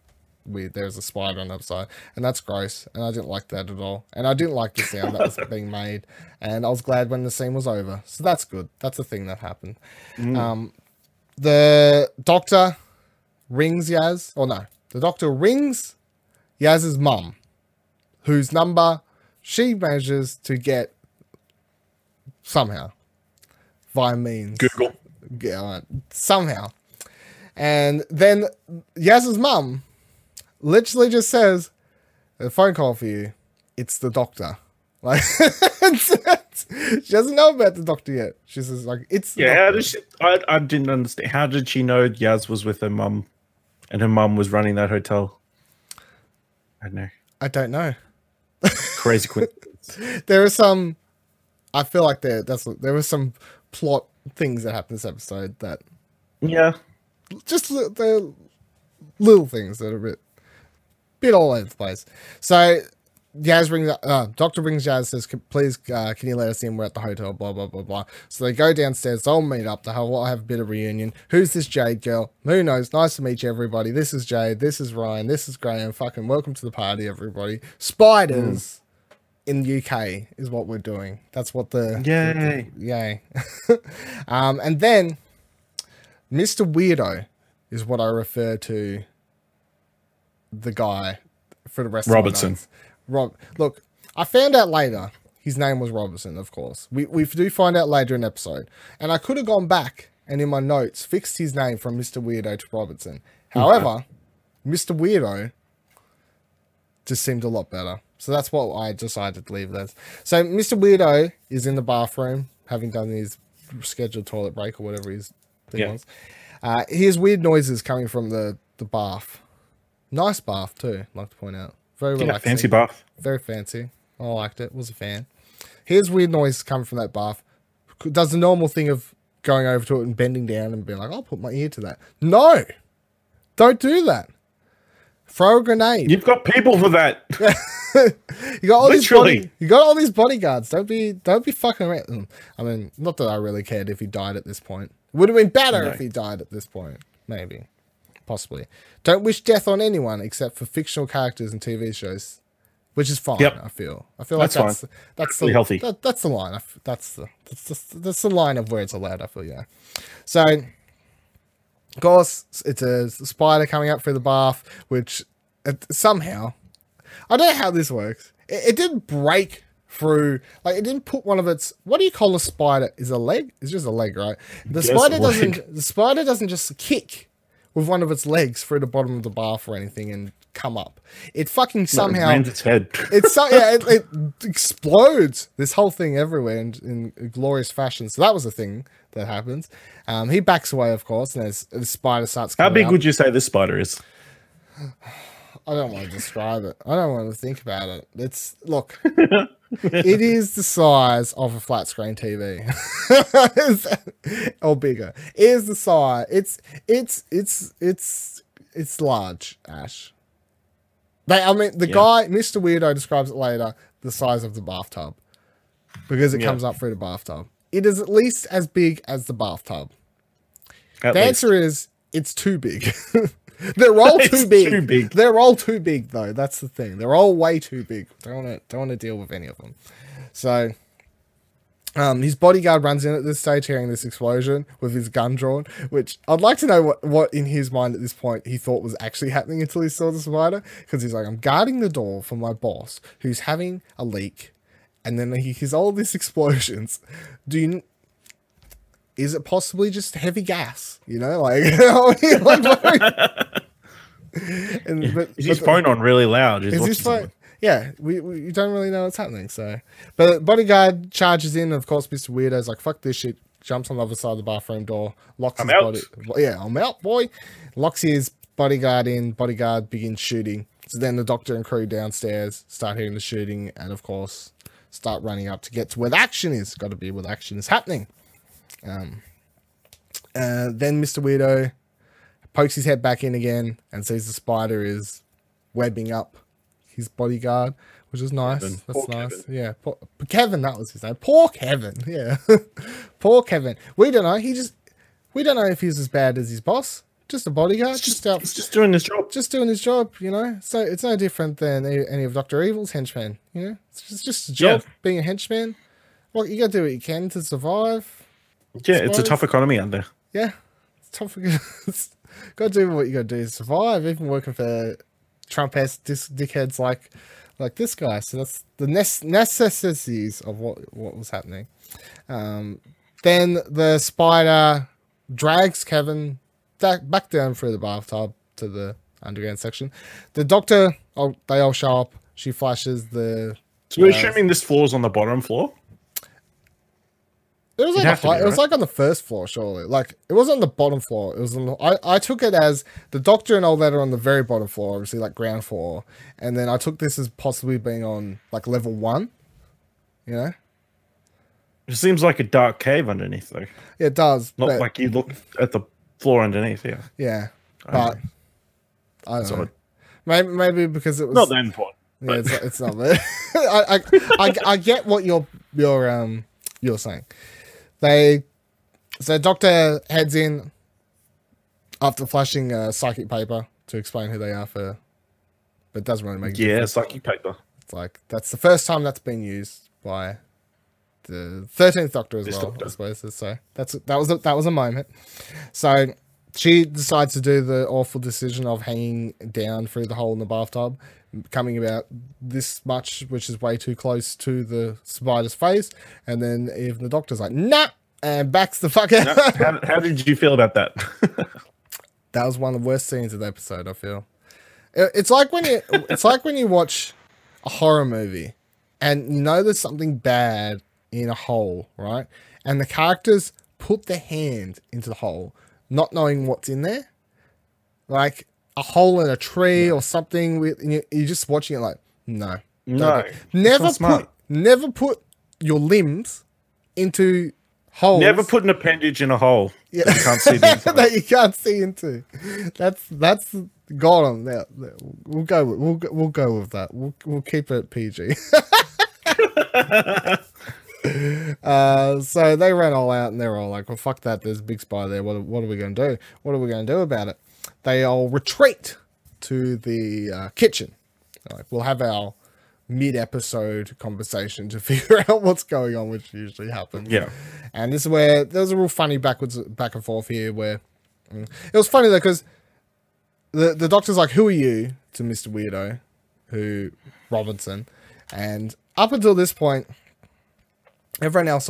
weird. There's a spider on the other side, and that's gross. And I didn't like that at all. And I didn't like the sound that was being made. And I was glad when the scene was over. So that's good. That's a thing that happened. Um, the doctor rings Yaz, or no, the doctor rings Yaz's mum, whose number she manages to get somehow via means. Google. Yeah, somehow. And then Yaz's mum literally just says, a phone call for you. It's the doctor. Like, she doesn't know about the doctor yet. She says, like, it's the Yeah, how did she? I, I didn't understand. How did she know Yaz was with her mum, and her mum was running that hotel? I don't know. I don't know. Crazy quick. there are some I feel like there that's there were some plot things that happened this episode that yeah. just li- the little things that are a bit bit all over the place. So Yaz rings uh, Doctor brings Yaz says, please uh, can you let us in? We're at the hotel, blah blah blah blah. So they go downstairs, they'll meet up, they'll have a bit of reunion. Who's this Jade girl? Who knows? Nice to meet you everybody. This is Jade, this is Ryan, this is Graham. Fucking welcome to the party, everybody. Spiders in the UK is what we're doing. That's what the Yay. Yay. um, and then Mr. Weirdo is what I refer to the guy for the rest Robertson. of notes. Rob look, I found out later his name was Robertson, of course. We we do find out later in the episode. And I could have gone back and in my notes fixed his name from Mr. Weirdo to Robertson. However, Mr. Weirdo just seemed a lot better. So that's what I decided to leave it as. So Mr. Weirdo is in the bathroom, having done his scheduled toilet break or whatever his thing Yeah. was. Uh, he hears weird noises coming from the, the bath. Nice bath too, I'd like to point out. Very Yeah, relaxing. fancy bath. Very fancy. I liked it. Was a fan. Here's weird noise coming from that bath. Does the normal thing of going over to it and bending down and being like, "I'll put my ear to that." No, don't do that. Throw a grenade. You've got people for that. You got all these body, you got all these bodyguards. Don't be don't be fucking around. Mm, I mean, not that I really cared if he died at this point. Would have been better No. if he died at this point. Maybe, possibly. Don't wish death on anyone except for fictional characters and TV shows, which is fine. Yep. I feel. I feel like That's that's that's, the healthy. That, that's the line. That's the that's the, that's the line of where it's allowed. I feel yeah. So, of course, it's a spider coming up through the bath, which it, somehow I don't know how this works. It, it didn't break through, like it didn't put one of its. What do you call a spider? Is a leg? It's just a leg, right? The Just spider a doesn't. The spider doesn't just kick with one of its legs through the bottom of the bath or anything and come up. It fucking somehow. Lands its head. It's so yeah, it, it explodes this whole thing everywhere in, in glorious fashion. So that was a thing that happens. Um, he backs away, of course, and as the spider starts. How big up- would you say this spider is? I don't want to describe it. I don't want to think about it. It's look, it is the size of a flat screen TV, or bigger. It is the size. It's it's it's it's it's large. Ash. They, I mean, the Yeah. guy, Mister Weirdo, describes it later the size of the bathtub because it Yeah. comes up through the bathtub. It is at least as big as the bathtub. At The least. answer is it's too big. They're all too big. too big. They're all too big though. That's the thing. They're all way too big. Don't want to don't want to deal with any of them. So Um, his bodyguard runs in at this stage, hearing this explosion with his gun drawn. Which I'd like to know what, what in his mind at this point he thought was actually happening until he saw the spider. Because he's like, I'm guarding the door for my boss who's having a leak, and then he hears all these explosions. Do you? Is it possibly just heavy gas? You know, like, like and, but, is his but, phone on really loud? Is his phone? Yeah, we, we don't really know what's happening. So, but bodyguard charges in. Of course, Mister Weirdo's like, "Fuck this shit." Jumps on the other side of the bathroom door, locks I'm his out. body. Yeah, I'm out, boy. Locks his bodyguard in. Bodyguard begins shooting. So then the doctor and crew downstairs start hearing the shooting, and of course, start running up to get to where the action is. Got to be where the action is happening. Um, uh, then Mr. Weirdo pokes his head back in again and sees the spider is webbing up his bodyguard, which is nice. Kevin. That's Poor nice. Kevin. Yeah. Poor, Kevin, that was his name. Poor Kevin. Yeah. Poor Kevin. We don't know. He just, we don't know if he's as bad as his boss. Just a bodyguard. It's just, just out. just doing his job. Just doing his job, you know? So it's no different than any of Dr. Evil's henchmen, you know? It's just, just a job yeah. being a henchman. Well, you gotta do what you can to survive. Yeah, it's a tough economy out there. Yeah. It's tough. gotta do what you gotta do to survive, even working for Trump ass dickheads like like this guy. So that's the necessities of what what was happening. Um, then the spider drags Kevin back, back down through the bathtub to the underground section. The doctor, oh, they all show up. She flashes the. So we're uh, assuming this floor is on the bottom floor. It was like high, be, it was like on the first floor, surely. Like it wasn't on the bottom floor. It was on the, I, I took it as the doctor and all that are on the very bottom floor, obviously like ground floor. And then I took this as possibly being on like level one. You know? It seems like a dark cave underneath though. Yeah, it does. Not like you look at the floor underneath, yeah. Yeah. But I don't know. Maybe, maybe because it was not that important. Yeah, it's, it's not. I, I, I, I get what you're you're um you're saying. They so Doctor heads in after flashing a psychic paper to explain who they are for, but doesn't really make sense. yeah psychic paper. It's like that's the first time that's been used by the thirteenth Doctor as this well. Doctor. I suppose so. That's that was a, that was a moment. So she decides to do the awful decision of hanging down through the hole in the bathtub, coming about this much, which is way too close to the spider's face. And then even the doctor's like, nah, and backs the fuck out. how, how did you feel about that? that was one of the worst scenes of the episode, I feel. It's like when you it's like when you watch a horror movie and you know there's something bad in a hole, right? And the characters put their hand into the hole not knowing what's in there, like a hole in a tree or something. With you're just watching it like, no, no, never put, never put your limbs into holes. Never put an appendage in a hole. Yeah, that you can't see that you can't see into. That's that's God on that. We'll go. With, we'll we'll go with that. We'll we'll keep it PG. Uh, so they ran all out and they're all like, well, fuck that. There's a big spider there. What, what are we going to do? What are we going to do about it? They all retreat to the uh, kitchen. Like, we'll have our mid episode conversation to figure out what's going on, which usually happens. Yeah. And this is where there's a real funny backwards, back and forth here where mm, it was funny though, because the, the doctor's like, who are you to Mr. Weirdo, who Robertson. And up until this point, everyone else,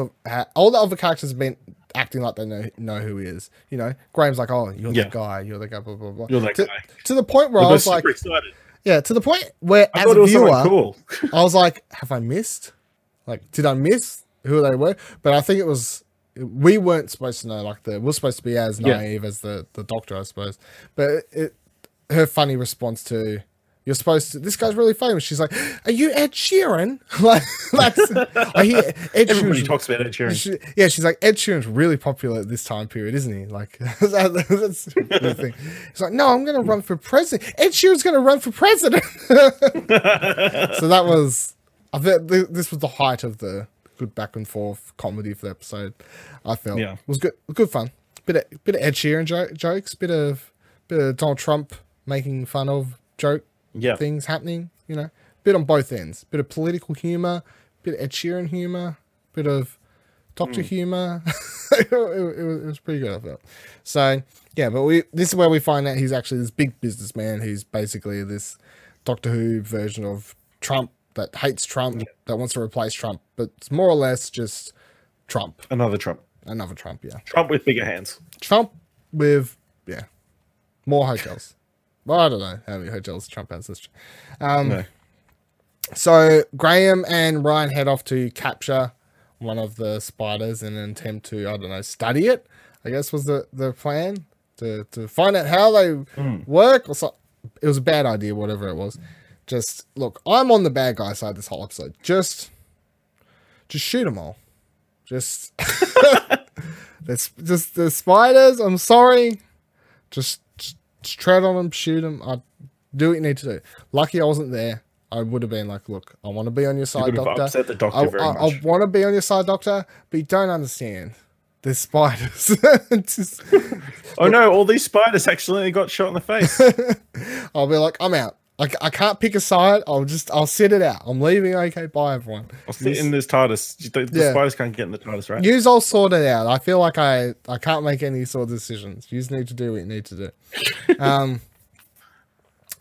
all the other characters have been acting like they know know who he is. You know, Graham's like, "Oh, you're yeah. the guy. You're the guy." Blah blah blah. You're that to, guy. To the point where I was like, excited. "Yeah," to the point where I as a viewer, cool. I was like, "Have I missed? Like, did I miss who they were?" But I think it was we weren't supposed to know. Like, the we're supposed to be as naive yeah. as the the doctor, I suppose. But it her funny response to you're supposed to. This guy's really famous. She's like, "Are you Ed Sheeran?" like, that's, I hear Ed Everybody talks about Ed Sheeran. She, yeah, she's like, "Ed Sheeran's really popular at this time period, isn't he?" Like, that, that's the thing. It's like, "No, I'm going to run for president. Ed Sheeran's going to run for president." so that was, I think this was the height of the good back and forth comedy for the episode. I felt yeah. it was good, good fun. Bit of, bit of Ed Sheeran jo- jokes, bit of bit of Donald Trump making fun of joke yeah. things happening. You know, bit on both ends. Bit of political humor, bit of Ed Sheeran humor, bit of Doctor hmm. Humor. it, was, it was pretty good, I felt. So yeah, but we this is where we find out he's actually this big businessman who's basically this Doctor Who version of Trump that hates Trump that wants to replace Trump, but it's more or less just Trump, Another Trump. another Trump. Yeah, Trump with bigger hands. Trump with yeah more hotels. Well, I don't know how many hotels Trump has. This. Um, No. So Graham and Ryan head off to capture one of the spiders in an attempt to, I don't know, study it. I guess was the, the plan to, to find out how they work or so. It was a bad idea, whatever it was. Just look, I'm on the bad guy side this whole episode. Just, just shoot them all. Just, that's just the spiders. I'm sorry. Just tread on them, shoot them. I do what you need to do. Lucky I wasn't there. I would have been like, look, I want to be on your side, have doctor. upset the doctor I, very I, much. I want to be on your side, doctor, but you don't understand. There's spiders. Just- Oh no, all these spiders accidentally got shot in the face. I'll be like, I'm out. I, I can't pick a side. I'll just, I'll sit it out. I'm leaving. Okay, bye everyone. I'll sit in this TARDIS. The, the Yeah. spiders can't get in the TARDIS, right? Yous all sort it out. I feel like I, I can't make any sort of decisions. You just need to do what you need to do. Um,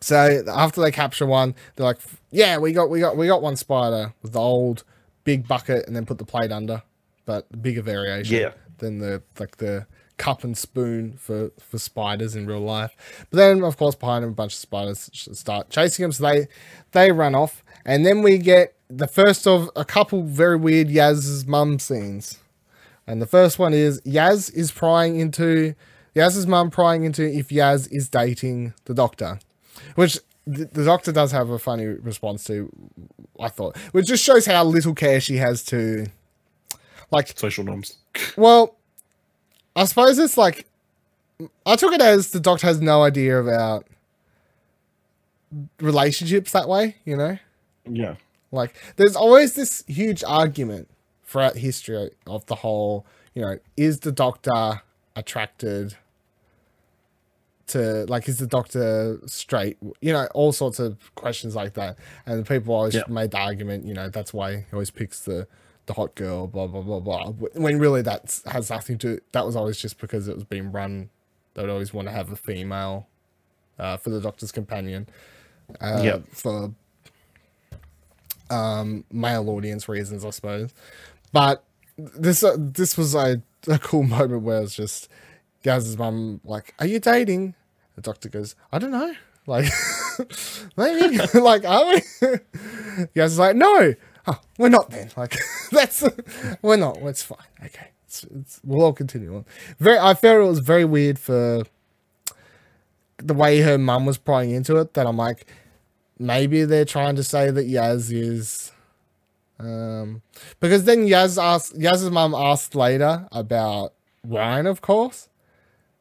so after they capture one, they're like, "Yeah, we got, we got, we got one spider with the old big bucket, and then put the plate under, but bigger variation Yeah. than the like the cup and spoon for for spiders in real life. But then, of course, behind him, a bunch of spiders start chasing him, so they they run off, and then we get the first of a couple very weird Yaz's mum scenes. And the first one is Yaz is prying into Yaz's mum prying into if Yaz is dating the doctor, which the, the doctor does have a funny response to. I thought, which just shows how little care she has to, like, Social norms. well, I suppose it's like I took it as the doctor has no idea about relationships that way, you know? Yeah. Like there's always this huge argument throughout history of the whole, you know, is the doctor attracted to like is the doctor straight? You know, all sorts of questions like that. And people always Yeah. made the argument, you know, that's why he always picks the the hot girl, blah blah blah blah. When really that has nothing to. That was always just because it was being run. They would always want to have a female uh, for the doctor's companion. Uh, Yep. For um, male audience reasons, I suppose. But this uh, this was a, a cool moment where it's just Yaz's mum like, "Are you dating?" The doctor goes, "I don't know." Like, maybe. like, are we? Gaz is like, "No, oh, we're not then." Like, that's we're not. It's fine. Okay, it's, it's, we'll all continue on. Very. I felt it was very weird for the way her mum was prying into it. That I'm like, maybe they're trying to say that Yaz is um because then Yaz asked Yaz's mum asked later about Ryan, of course.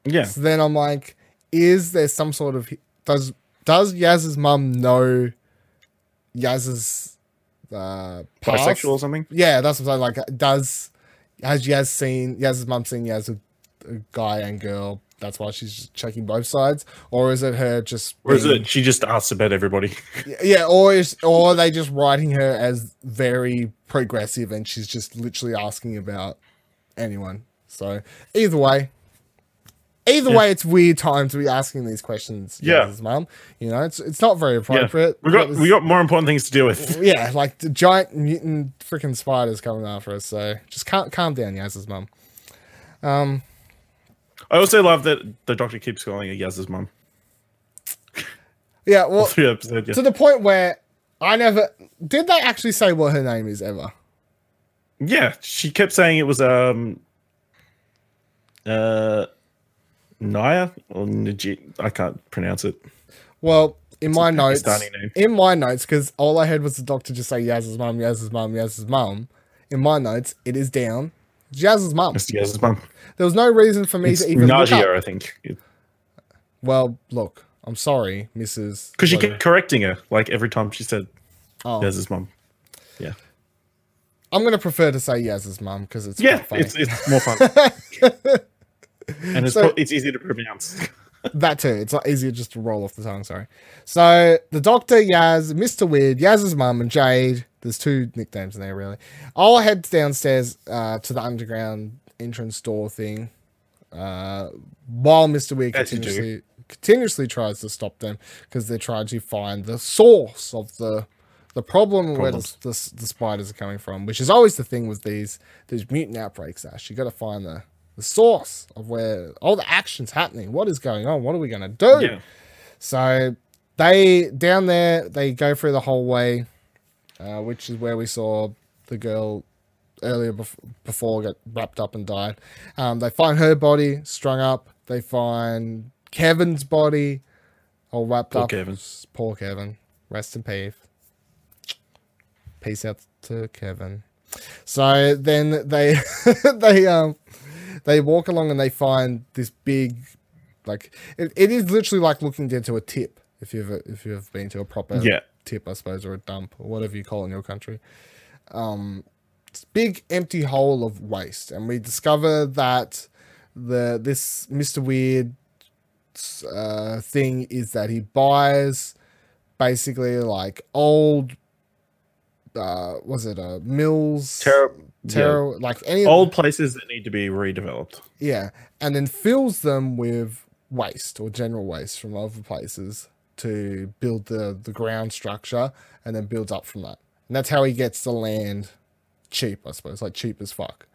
Yeah. So then I'm like, is there some sort of does does Yaz's mum know Yaz's uh past? Bisexual or something? Yeah, that's what I'm saying. Like, does has Yaz seen Yaz's mum seen Yaz a, a guy and girl? That's why she's just checking both sides, or is it her just? Or is being- it she just asks about everybody? Yeah, or is or are they just writing her as very progressive and she's just literally asking about anyone? So either way, either Yeah. way, it's weird time to be asking these questions. Yeah. Mum. You know, it's it's not very Yeah. appropriate. We got was- we got more important things to deal with. yeah, like the giant mutant freaking spiders coming after us. So just calm, calm down, Yaz's mum. Um, I also love that the doctor keeps calling her Yaz's mum. yeah, well, yeah. to the point where I never did. They actually say what her name is ever. yeah, she kept saying it was um uh Naya or Najit. I can't pronounce it. Well, in my notes, name. in my notes, because all I heard was the doctor just say Yaz's mum, Yaz's mum, Yaz's mum. In my notes, it is down Yaz's mum. It's Yaz's mum. There was no reason for me It's to even look Najia, up. I think. Well, look, I'm sorry, Mrs. Because she whatever. kept correcting her like every time she said Oh, Yaz's mum. Yeah. I'm gonna prefer to say Yaz's mum because it's Yeah, it's it's more fun. and it's So- pro- it's easy to pronounce. that too. It's not easier just to roll off the tongue. Sorry. So the Doctor, Yaz, Mister Weird, Yaz's mum, and Jade. There's two nicknames in there, really. All head downstairs uh, to the underground entrance door thing, uh, while Mister Weird As continuously continuously tries to stop them because they're trying to find the source of the the problem where the, the, the spiders are coming from, which is always the thing with these these mutant outbreaks. Ash, you got to find the the source of where all the action's happening. What is going on? What are we going to do? Yeah. So they down there, they go through the whole way, uh, which is where we saw the girl earlier bef- before get wrapped up and died. Um, they find her body strung up. They find Kevin's body all wrapped Poor up. Kevin. Poor Kevin. Rest in peace. Peace out to Kevin. So then they they um they walk along and they find this big like it, it is literally like looking into a tip if you've if you've been to a proper Yeah. tip I suppose or a dump or whatever you call it in your country. Um it's big empty hole of waste and we discover that the this Mr. Weird uh, thing is that he buys basically like old uh was it uh mills Terror. tarot like any Old places that need to be redeveloped. yeah and then fills them with waste or general waste from other places to build the the ground structure and then builds up from that and that's how he gets the land cheap i suppose like cheap as fuck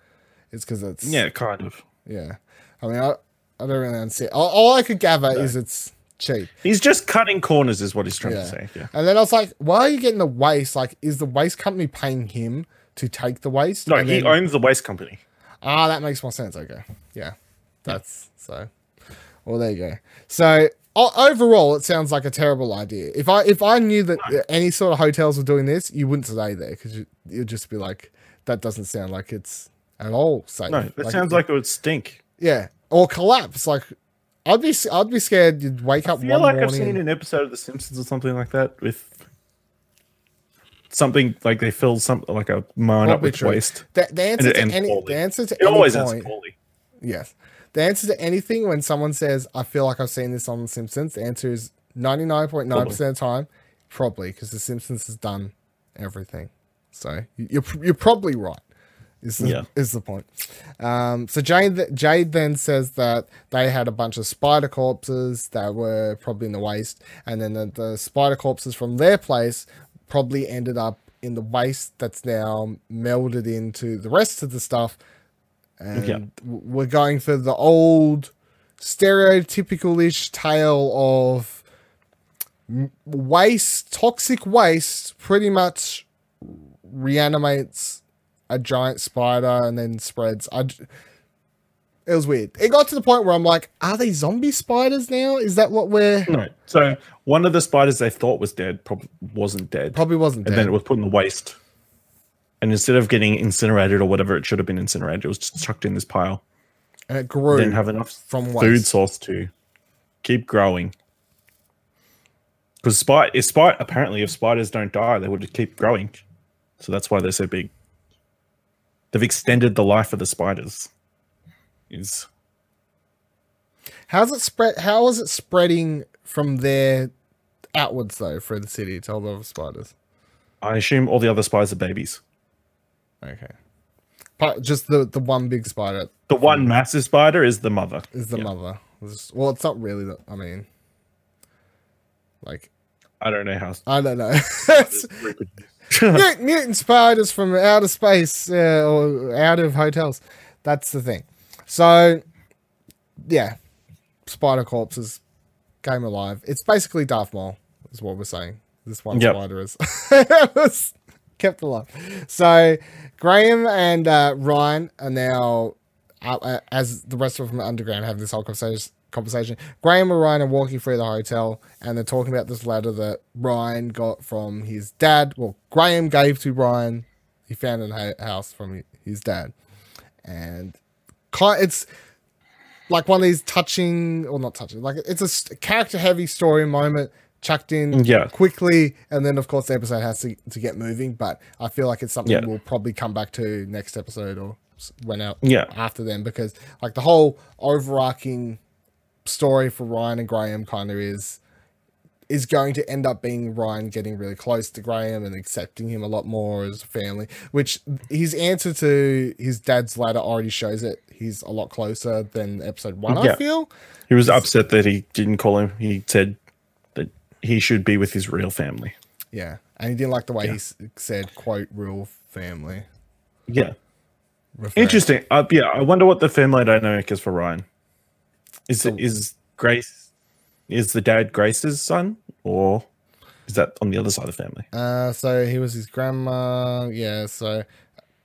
it's because it's Yeah, kind of. yeah i mean i, I don't really understand all, all i could gather is it's cheap He's just cutting corners, is what he's trying Yeah. to say. Yeah. And then I was like, why are you getting the waste? Like, is the waste company paying him to take the waste? No, he then- owns the waste company. Ah, that makes more sense. Okay. Yeah. That's so. Well, there you go. So overall, it sounds like a terrible idea. If I if I knew that any sort of hotels were doing this, you wouldn't stay there because you, you'd just be like, that doesn't sound like it's at all safe. No, that sounds like it would stink. yeah, or collapse. Like, I'd be I'd be scared. You'd wake up I feel one like I've seen and- an episode of The Simpsons or something like that with something like they fill some like a mine up with waste. the, the answer to any poorly. the answer to It any always point, ends poorly. Yes. The answer to anything when someone says, I feel like I've seen this on The Simpsons, the answer is 99.9% of the time, probably, because The Simpsons has done everything. So you- you're, you're probably right, is the, Yeah. is the point. Um, so Jade, Jade then says that they had a bunch of spider corpses that were probably in the waste, and then the, the spider corpses from their place probably ended up in the waste that's now melded into the rest of the stuff and Yeah. we're going for the old stereotypical-ish tale of waste toxic waste pretty much reanimates a giant spider and then spreads I it was weird it got to the point where i'm like are they zombie spiders now is that what we're No. So one of the spiders they thought was dead probably wasn't dead. probably wasn't and dead then it was put in the waste. And instead of getting incinerated or whatever it should have been incinerated, it was just chucked in this pile. and it grew It Didn't have enough from food waste. source to keep growing. Because if spy, apparently, if spiders don't die, they would just keep growing. So that's why they're so big. They've extended the life of the spiders. Is how's it spread how is it spreading from there outwards though through the city to all the other spiders I assume all the other spiders are babies. Okay. But just the the one big spider The one massive spider is the mother. is the Yeah. mother. Well, it's not really. The, I mean, like I don't know how. I don't know. It's mut- mutant spiders from outer space uh, or out of hotels. That's the thing. So, yeah, spider corpses came alive. It's basically Darth Maul, is what we're saying. This one Yep. spider is kept alive. So, Graham and uh, Ryan are now, uh, uh, as the rest of them are underground, have this whole conversation. Conversation. Graham and Ryan are walking through the hotel, and they're talking about this letter that Ryan got from his dad. Well, Graham gave to Ryan. He found in a house from his dad, and it's like one of these touching or not touching like it's a character heavy story moment chucked in mm, Yeah. quickly and then of course the episode has to, to get moving but i feel like it's something Yeah. we'll probably come back to next episode or when out Yeah. after them because like the whole overarching story for Ryan and Graham kind of is is going to end up being Ryan getting really close to Graham and accepting him a lot more as a family, which his answer to his dad's letter already shows it. He's a lot closer than episode one, I feel. He was upset that he didn't call him. He said that he should be with his real family. Yeah. And he didn't like the way Yeah. he said, quote, real family. Yeah. referring- Interesting. Uh, yeah, I wonder what the family dynamic is for Ryan. Is So- it is Grace is the dad Grace's son, or is that on the other side of the family? Uh, so he was his grandma. Yeah. So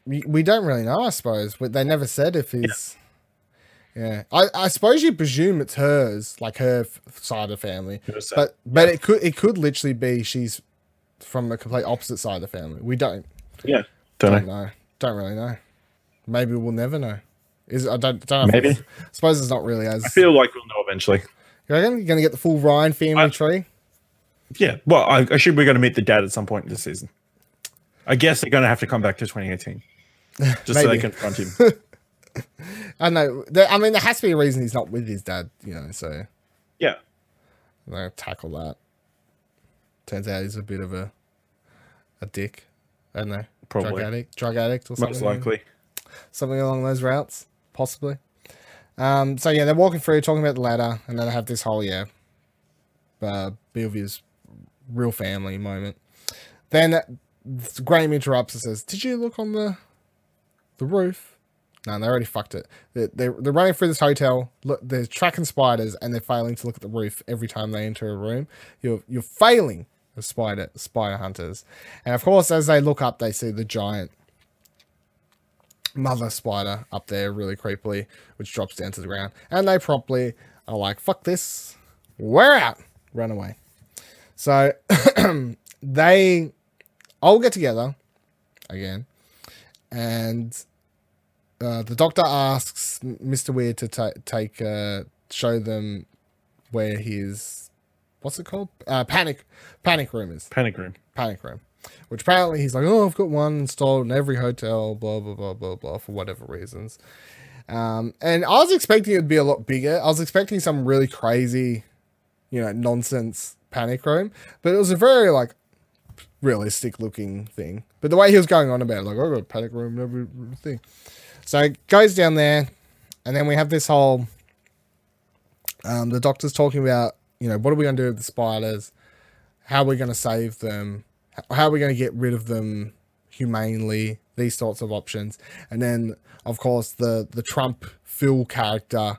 we, we don't really know, I suppose. But they never said if he's. Yeah, I, I suppose you presume it's hers, like her f- side of the family. Who was that? But but it could it could literally be she's from the complete opposite side of the family. We don't yeah, don't don't know. know. Don't really know. Maybe we'll never know. Is I don't don't know. Maybe. I suppose it's not really as. I feel like we'll know eventually. you reckon you're gonna get the full Ryan family I- tree? Yeah. Well, I, I assume we're going to meet the dad at some point this season. I guess they're going to have to come back to 2018 just so they confront him. I know. There, I mean, there has to be a reason he's not with his dad. You know, so yeah. they'll tackle that. Turns out he's a bit of a a dick. I don't know. Drug addict, drug addict, or something. Most likely. something along those routes, possibly. Um, so yeah, they're walking through, talking about the ladder, and then they have this whole yeah, uh, Beelview's real family moment. Then uh, Graham interrupts and says, "Did you look on the the roof?" No, they already fucked it. They're, they're, they're running through this hotel. Look, they're tracking spiders, and they're failing to look at the roof every time they enter a room. You're you're failing as spider spider hunters, and of course, as they look up, they see the giant mother spider up there really creepily, which drops down to the ground. And they promptly are like, fuck this, we're out, run away. So they all get together again, and uh, the doctor asks Mr. Weird to ta- take, uh, show them where his, what's it called? Uh, panic, panic room is Panic room. panic room. Which apparently he's like, oh, I've got one installed in every hotel, blah blah blah blah blah, for whatever reasons. Um, and I was expecting it to be a lot bigger. I was expecting some really crazy, you know, nonsense panic room, but it was a very like realistic looking thing. But the way he was going on about it, like, oh, I got a panic room and everything. So it goes down there, and then we have this whole. Um, the doctor's talking about, you know, what are we going to do with the spiders? How are we going to save them? How are we going to get rid of them humanely? These sorts of options. And then, of course, the, the Trump Phil character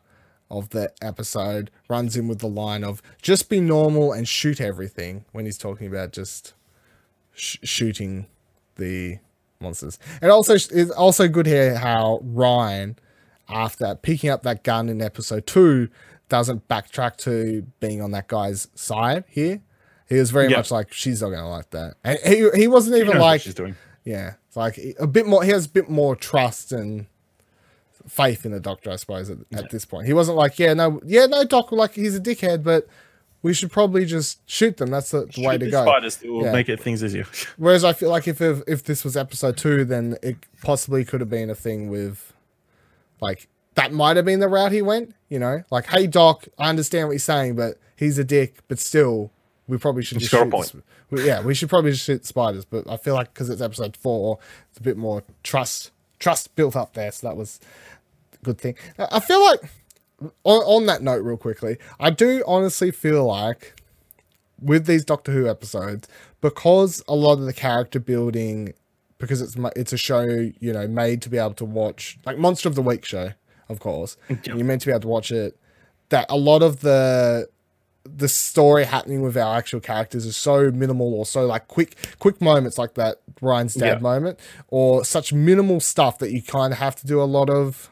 of the episode runs in with the line of just be normal and shoot everything when he's talking about just sh- shooting the monsters. And also, it's also good here how Ryan, after picking up that gun in episode two, doesn't backtrack to being on that guy's side here. He was very Yeah. much like, she's not going to like that. And he, he wasn't even what like, she's doing. yeah, it's like a bit more, he has a bit more trust and faith in the doctor, I suppose, at, at this point. He wasn't like, yeah, no, yeah, no, doc, like he's a dickhead, but we should probably just shoot them. That's the, the way to the go. Spiders it will Yeah. make it things easier. Whereas I feel like if, if if this was episode two, then it possibly could have been a thing with, like that might have been the route he went. You know, like, hey doc, I understand what you're saying, but he's a dick. But still, we probably should He's just got shoot. point. sp- we- yeah, we should probably just shoot spiders. But I feel like because it's episode four, it's a bit more trust trust built up there. So that was a good thing. I I feel like on, on that note, real quickly, I do honestly feel like with these Doctor Who episodes, because a lot of the character building, because it's it's a show you know made to be able to watch, like Monster of the Week show, of course, and you're meant to be able to watch it. That a lot of the the story happening with our actual characters is so minimal or so like quick quick moments like that Ryan's dad Yeah. moment or such minimal stuff that you kind of have to do a lot of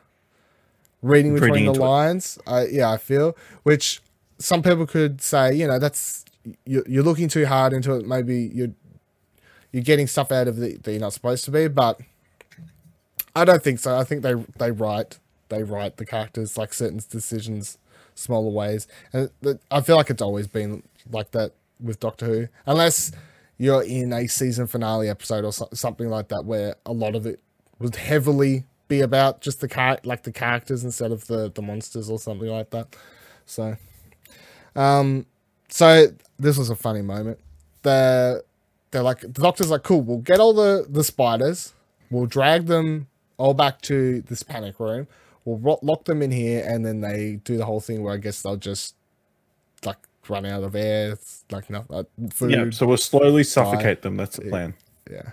reading between Reading the lines. Uh, yeah, I feel which some people could say, you know, that's you're, you're looking too hard into it. Maybe you're you're getting stuff out of it that you're not supposed to be, but I don't think so. I think they they write they write the characters like certain decisions smaller ways, and I feel like it's always been like that with Doctor Who, unless you're in a season finale episode or so- something like that where a lot of it was heavily be about just the char- like the characters instead of the the monsters or something like that. So, um, so this was a funny moment. The they're like the doctor's like, cool. We'll get all the the spiders. We'll drag them all back to this panic room. We'll ro- lock them in here, and then they do the whole thing where I guess they'll just like run out of air, it's like nothing, uh, food. Yeah, so we'll slowly suffocate them. That's the plan. yeah,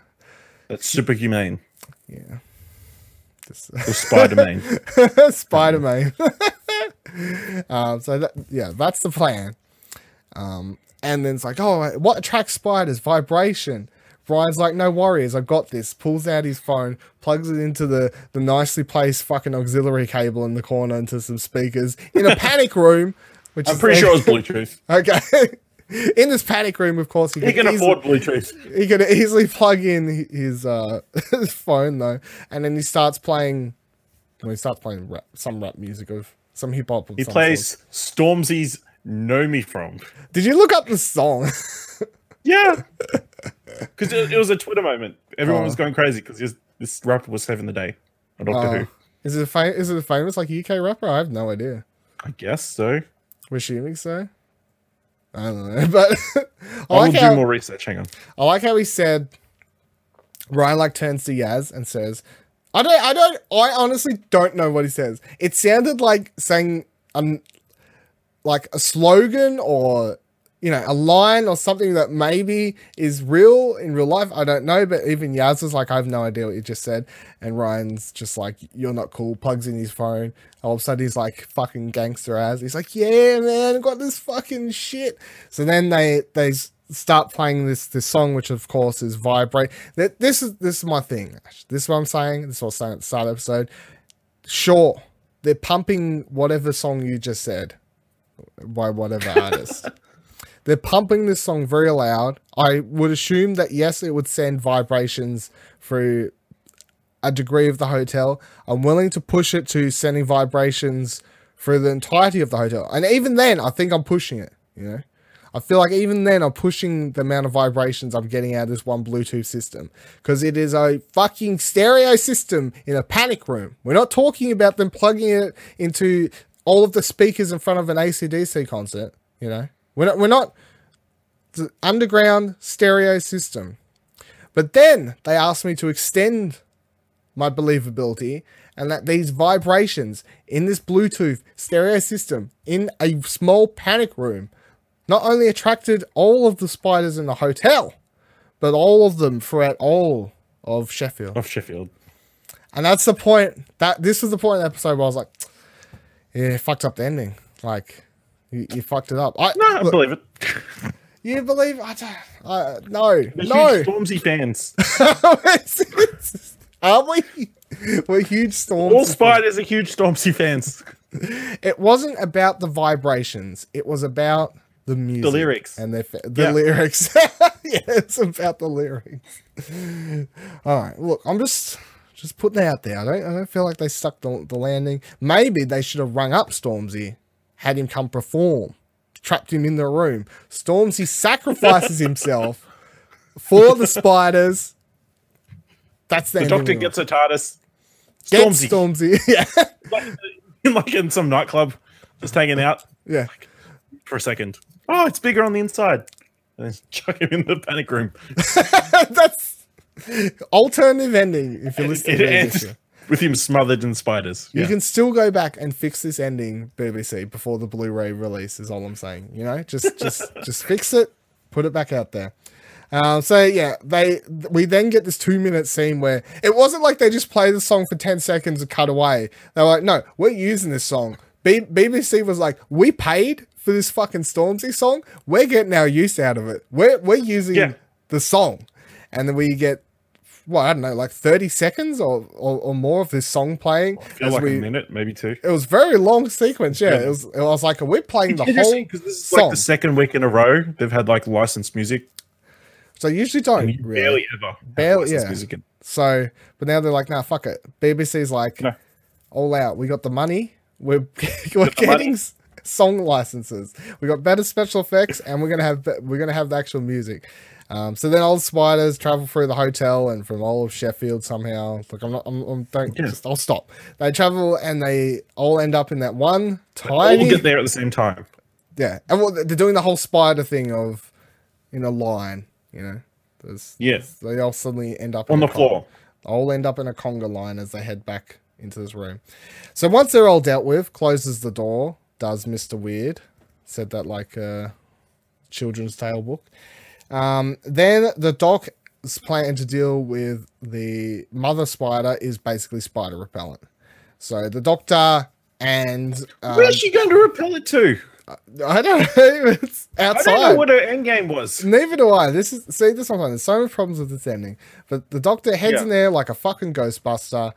That's super humane. yeah. Just- Spider Man. Spider Man. um, so that, yeah, that's the plan. Um, and then it's like, oh, what attracts spiders? Vibration. Ryan's like, no worries, I've got this. Pulls out his phone, plugs it into the, the nicely placed fucking auxiliary cable in the corner into some speakers in a panic room. Which I'm pretty sure it was Bluetooth. Okay. in this panic room, of course, he He can easily- afford Bluetooth. he can easily plug in his uh his phone though, and then he starts playing. Well, he starts playing rap, some rap music of some hip hop. He plays sort. Stormzy's Know Me From. Did you look up the song? Yeah. Because it, it was a Twitter moment. Everyone Oh. was going crazy because this rapper was saving the day on Doctor Uh, Who. is it a fa- is it a famous like UK rapper? I have no idea. I guess so. We're assuming so. I don't know, but I I will like do how more research. Hang on. I like how he said. Ryan like turns to Yaz and says, "I don't, I don't, I honestly don't know what he says. It sounded like saying um, like a slogan or you know a line or something that maybe is real in real life. I don't know, but even Yaz was like, I have no idea what you just said. And Ryan's just like, you're not cool. Plugs in his phone. All of a sudden, he's like fucking gangster ass. He's like, yeah, man, I got this fucking shit. So then they they start playing this this song, which of course is vibrate. That this is this is my thing. This is what I'm saying. This is what I was saying at the start the episode. Sure, they're pumping whatever song you just said by whatever artist. They're pumping this song very loud. I would assume that yes, it would send vibrations through a degree of the hotel. I'm willing to push it to sending vibrations through the entirety of the hotel. And even then, I think I'm pushing it, you know? I feel like even then I'm pushing the amount of vibrations I'm getting out of this one Bluetooth system because it is a fucking stereo system in a panic room. We're not talking about them plugging it into all of the speakers in front of an ACDC concert, you know? We're not, we're not the underground stereo system. But then they asked me to extend my believability and that these vibrations in this Bluetooth stereo system in a small panic room not only attracted all of the spiders in the hotel, but all of them throughout all of Sheffield. Of Sheffield. And that's the point that this was the point of the episode where I was like, yeah, fucked up the ending. Like, you, you fucked it up. I, No, I look, believe it. you believe? I don't, uh, no, no. Stormzy fans. Are we? We're huge storms. All spiders are huge Stormzy fans. It wasn't about the vibrations. It was about the music, the lyrics. and fa- the Yeah. lyrics. yeah, it's about the lyrics. All right, look, I'm just just putting it out there. I don't I don't feel like they stuck the, the landing. Maybe they should have rung up Stormzy, had him come perform, trapped him in the room. Stormzy sacrifices himself for the spiders. That's the, The doctor gets a TARDIS. Stormzy. Stormzy. yeah. Like, like in some nightclub, just hanging out yeah. for a second. Oh, it's bigger on the inside. And then chuck him in the panic room. That's alternative ending if you're listening it to BBC. With him smothered in spiders. You Yeah. can still go back and fix this ending, BBC, before the Blu-ray release. Is all I'm saying. You know, just just just fix it, put it back out there. Um, so yeah, they we then get this two minute scene where it wasn't like they just play the song for ten seconds and cut away. They were like, no, we're using this song. B- BBC was like, we paid for this fucking Stormzy song. We're getting our use out of it. We're we're using Yeah. the song, and then we get. Well, I don't know, like thirty seconds or, or, or more of this song playing. Feels as like we, a minute, maybe two. it was very long sequence. Yeah, Yeah. it was. I was like, are we playing the whole because this is like the second week in a row they've had like licensed music. so usually don't And you really. barely ever Barely- licensed yeah. music. in- So, but now they're like, nah, fuck it. BBC's like, No. all out. We got the money. We're we're the getting money. song licenses. We got better special effects, and we're gonna have we're gonna have the actual music. Um, so then all the spiders travel through the hotel and from all of Sheffield somehow. Like I'm not, I'm, I'm don't Yeah. just, I'll stop. They travel and they all end up in that one tiny. They All get there at the same time. yeah. And well, they're doing the whole spider thing of in a line, you know. There's, Yeah. they all suddenly end up On in the a con- floor. all end up in a conga line as they head back into this room. So once they're all dealt with, closes the door, does Mr. Weird. Said that like a children's tale book. Um, then the doc is planning to deal with the mother spider is basically spider repellent. So the doctor and um, Where's she going to repel it to? I don't know, it's outside. I don't know what her end game was. Neither do I. This is see this one. There's so many problems with this ending. But the doctor heads Yeah. in there like a fucking ghostbuster.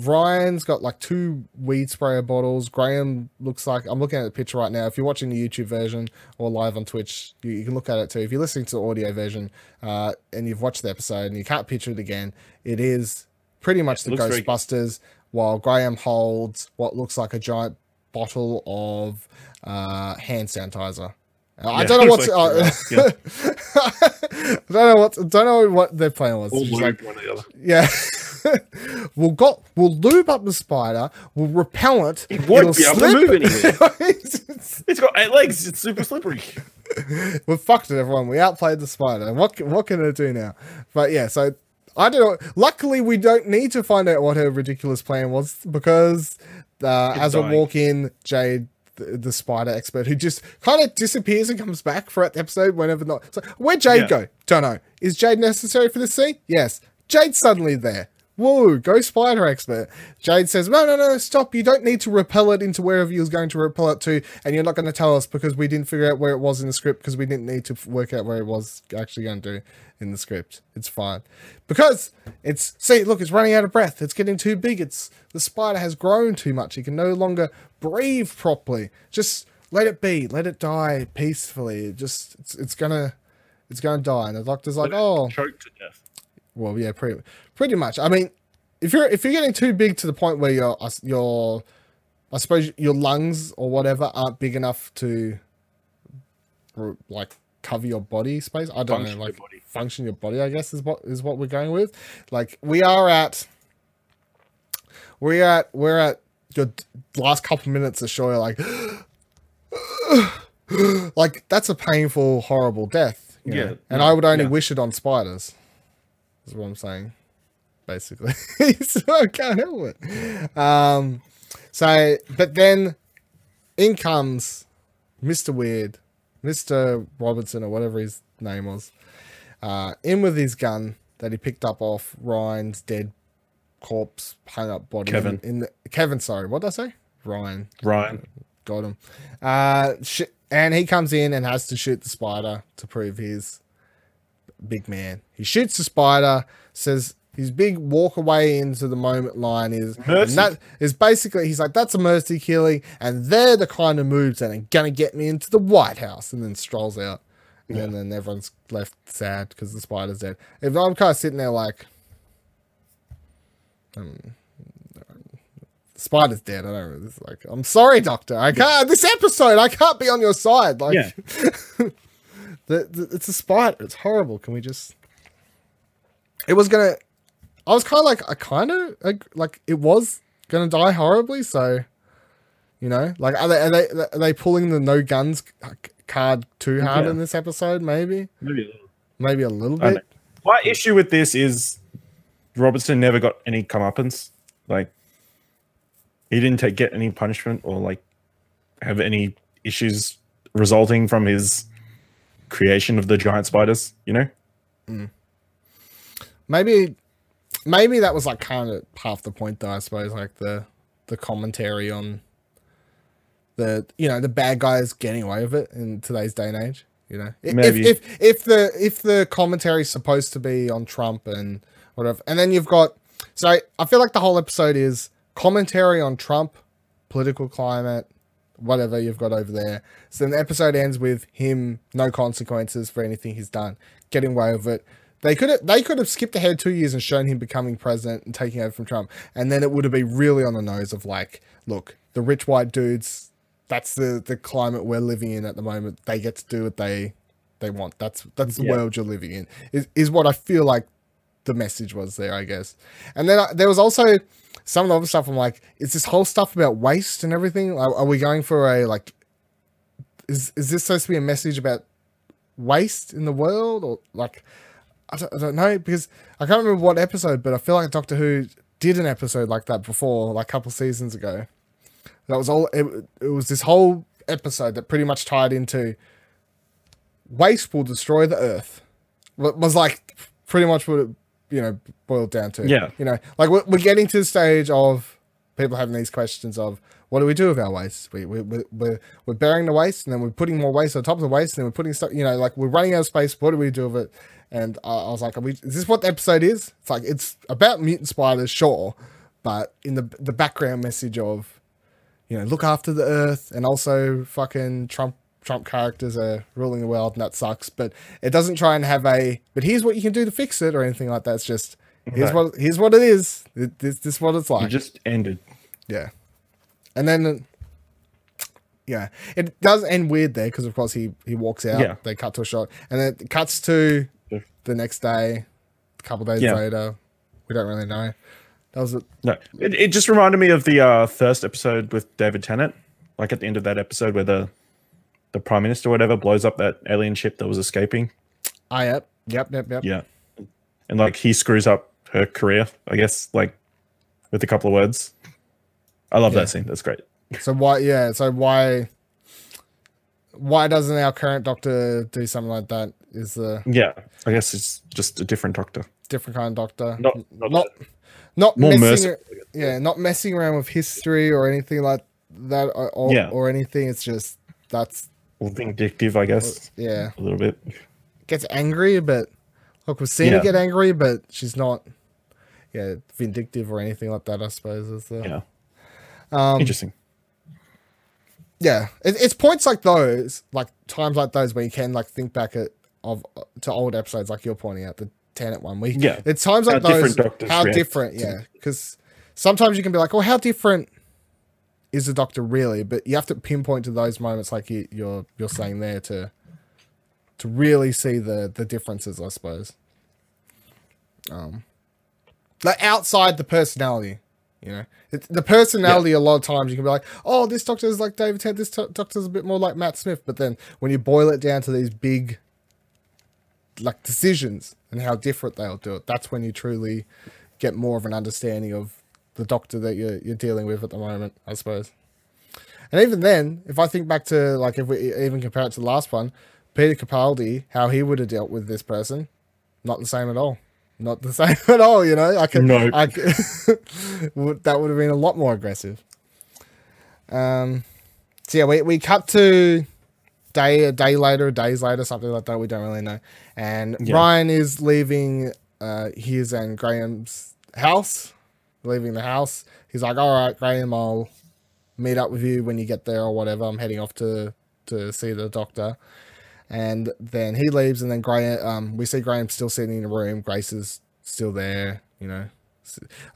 Ryan's got like two weed sprayer bottles. Graham looks like I'm looking at the picture right now. If you're watching the YouTube version or live on Twitch, you, you can look at it too. If you're listening to the audio version uh, and you've watched the episode and you can't picture it again, it is pretty much the looks very- Ghostbusters. While Graham holds what looks like a giant bottle of uh, hand sanitizer. I don't know what's. looks uh, yeah. I don't know what. Don't know what their plan was. All like, one or the other. yeah, we'll got we'll lube up the spider. We'll repel it. It won't be able to move anywhere. It's- got eight legs. It's super slippery. we fucked it, everyone. We outplayed the spider. What can- what can it do now? But yeah, so I don't know. Luckily, we don't need to find out what her ridiculous plan was because uh, as we dying. walk in, Jade. The, the spider expert who just kind of disappears and comes back throughout the episode whenever not. So where'd Jade Yeah. go? Don't know. Is Jade necessary for this scene? Yes. Jade's suddenly there. Whoa, go spider expert. Jade says, No, no, no, stop. You don't need to repel it into wherever you was going to repel it to, and you're not going to tell us because we didn't figure out where it was in the script because we didn't need to work out where it was actually going to do in the script. It's fine. Because it's see, look, it's running out of breath. It's getting too big. It's the spider has grown too much. It can no longer breathe properly. Just let it be. Let it die peacefully. It just it's, it's gonna it's gonna die. And the doctor's like, Oh, Choked to death. Well, yeah, pretty pretty much. I mean, if you're if you're getting too big to the point where your your I suppose your lungs or whatever aren't big enough to like cover your body space. I don't Function know, your like body. function your body. I guess is what is what we're going with. Like we are at we're at we're at your last couple minutes of show. You're like. like that's a painful, horrible death. you know? Yeah, and no, I would only yeah. wish it on spiders. Is what I'm saying, basically. so I can't help it. Um, so, but then in comes Mr. Weird, Mr. Robertson, or whatever his name was, uh, in with his gun that he picked up off Ryan's dead corpse, hung up body. Kevin. In, in the, Kevin, sorry, what did I say? Ryan. Ryan. Got him. Uh, sh- and he comes in and has to shoot the spider to prove he's big man. He shoots the spider, says his big walk away into the moment line is and Mercy. that is basically he's like that's a mercy killing, and they're the kind of moves that are gonna get me into the White House, and then strolls out, and then everyone's left sad because the spider's dead. If I'm kind of sitting there like. Um, Spider's dead. I don't know. It's like, I'm sorry, Doctor. I can't. This episode, I can't be on your side. Like, Yeah. the, the, it's a spider. It's horrible. Can we just? It was gonna. I was kind of like, I kind of like it was gonna die horribly. So, you know, like are they are they are they pulling the no guns card too hard Yeah. in this episode? Maybe, Maybe a little. maybe a little bit. My issue with this is Robertson never got any comeuppance. Like he didn't take, get any punishment or like have any issues resulting from his creation of the giant spiders. You know, mm. maybe maybe that was like kind of half the point though i suppose like the the commentary on the you know the bad guys getting away with it in today's day and age you know if Maybe. if if, if the if the commentary is supposed to be on trump and whatever and then you've got so i feel like the whole episode is commentary on trump political climate whatever you've got over there. So then the episode ends with him no consequences for anything he's done, getting away with it. They could have they could have skipped ahead two years and shown him becoming president and taking over from Trump, and then it would have been really on the nose of like, look, the rich white dudes. That's the the climate we're living in at the moment. They get to do what they they want. That's that's the Yeah. world you're living in. Is is what I feel like the message was there, I guess. And then uh, there was also some of the other stuff. I'm like, is this whole stuff about waste and everything? Are, are we going for a like? Is is this supposed to be a message about waste in the world or like? I don't, I don't know because I can't remember what episode, but I feel like Doctor Who did an episode like that before, like a couple seasons ago. That was all. It, it was this whole episode that pretty much tied into waste will destroy the Earth. Wa- Was like pretty much what it you know boiled down to. Yeah. you know, like we're, we're getting to the stage of people having these questions of what do we do with our waste? We, we, we, we're, we're burying the waste and then we're putting more waste on top of the waste and then we're putting stuff, you know, like we're running out of space. What do we do with it? And I, I was like, are we, is this what the episode is? It's like, it's about mutant spiders, sure. But in the, the background message of, you know, look after the earth and also fucking Trump, Trump characters are ruling the world and that sucks. But it doesn't try and have a, but here's what you can do to fix it or anything like that. It's just, here's what, here's what it is. It- This, this is what it's It like. just ended. Yeah. And then, yeah, it does end weird there because, of course, he, he walks out. Yeah. They cut to a shot. And then it cuts to the next day, a couple days Yeah. later. We don't really know. That was it. No, it, it just reminded me of the uh, first episode with David Tennant. Like at the end of that episode, where the the prime minister, or whatever, blows up that alien ship that was escaping. Ah, yep. Yep, yep, yep. Yeah, and like he screws up her career, I guess, like with a couple of words. I love Yeah. that scene. That's great. So why, yeah, so why, why doesn't our current doctor do something like that? Is the Yeah, I guess it's just a different doctor. different kind of doctor. Not, not, not, not more messing, yeah, not messing around with history or anything like that or, Yeah. or anything. It's just, that's, vindictive, I guess, yeah. a little bit. gets angry, but look, we've seen her get angry, but she's not, yeah, vindictive or anything like that. I suppose is the Yeah, um, interesting. yeah. It, it's points like those, like times like those, where you can like think back at of to old episodes, like you're pointing out the Tennant one. We Yeah. it's times like How those. different How different, yeah, because sometimes you can be like, well, how different is the Doctor really? But you have to pinpoint to those moments, like you, you're you're saying there, to to really see the the differences, I suppose. Um, like outside the personality, you know, it's, the personality. A lot of times you can be like, oh, this Doctor is like David Tennant. This to- Doctor's a bit more like Matt Smith. But then when you boil it down to these big like decisions and how different they'll do it, that's when you truly get more of an understanding of the Doctor that you're you're dealing with at the moment, I suppose. And even then, if I think back to like if we even compare it to the last one, Peter Capaldi, how he would have dealt with this person, not the same at all. Not the same at all, you know. I could, No. I could, that would have been a lot more aggressive. Um, so yeah, we we cut to day a day later, days later, something like that. We don't really know. And Yeah. Ryan is leaving uh, his and Graham's house, leaving the house. He's like, "All right, Graham, I'll meet up with you when you get there or whatever. I'm heading off to to see the doctor." And then he leaves, and then Graham, um, we see Graham still sitting in the room. Grace is still there, you know.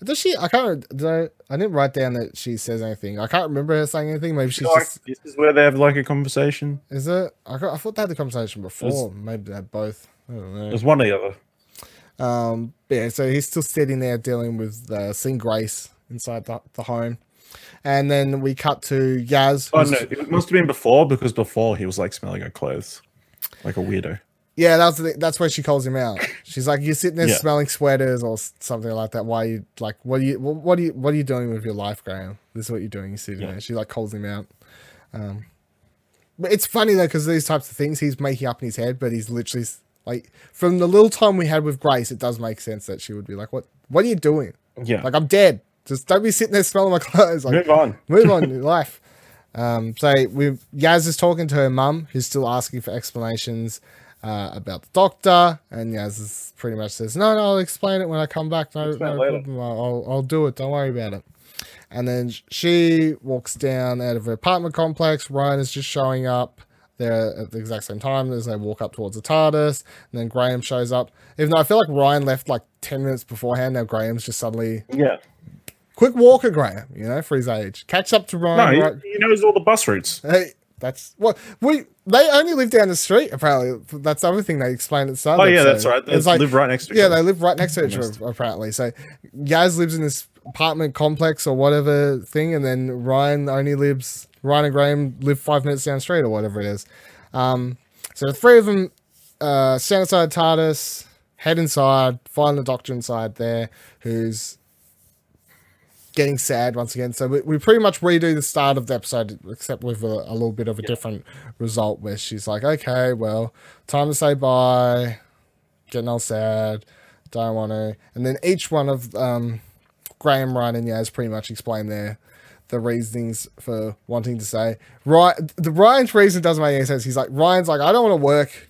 Does she? I can't. Did I, I didn't write down that she says anything. I can't remember her saying anything. Maybe she's Like, just. this is where they have like a conversation. Is it? I, I thought they had the conversation before. Maybe they had both. I don't know. There's one or the other. Um, yeah, so he's still sitting there dealing with uh, seeing Grace inside the, the home, and then we cut to Yaz. Oh no, it must have been before because before he was like smelling her clothes, like a weirdo. Yeah, that's the, that's where she calls him out. She's like, "You're sitting there Yeah. smelling sweaters or something like that. Why you like? What are you? What, are you? What are you doing with your life, Graham? This is what you're doing. You're sitting Yeah. there." She like calls him out. Um, but it's funny though because these types of things he's making up in his head, but he's literally like, from the little time we had with Grace, it does make sense that she would be like, "What? What are you doing? Yeah, Like, I'm dead. Just don't be sitting there smelling my clothes." Like, move on. move on in life. Um, so we Yaz is talking to her mum, who's still asking for explanations uh, about the doctor, and Yaz is pretty much says, "No, no, I'll explain it when I come back. No, no later." problem. I'll I'll do it. Don't worry about it." And then she walks down out of her apartment complex. Ryan is just showing up there at the exact same time as they walk up towards the TARDIS. And then Graham shows up. Even though I feel like Ryan left like 10 minutes beforehand, now Graham's just suddenly Yeah, quick walker, Graham, you know, for his age. Catch up to no, Ryan. he, right- he knows all the bus routes. Hey, that's what we. They only live down the street. Apparently, that's the other thing they explained at the start. Oh yeah, episode. that's right. They It's like live right next to each yeah, other. they live right next to each other apparently. So Yaz lives in this apartment complex or whatever thing, and then Ryan only lives. Ryan and Graham live five minutes down the street or whatever it is. Um, so the three of them uh, stand inside TARDIS, head inside, find the Doctor inside there, who's getting sad once again. So we, we pretty much redo the start of the episode, except with a, a little bit of a different result, where she's like, "Okay, well, time to say bye." Getting all sad, don't want to. And then each one of um, Graham, Ryan, and Yaz pretty much explain their the reasonings for wanting to say. Right, the Ryan's reason doesn't make any sense. He's like, Ryan's like, I don't want to work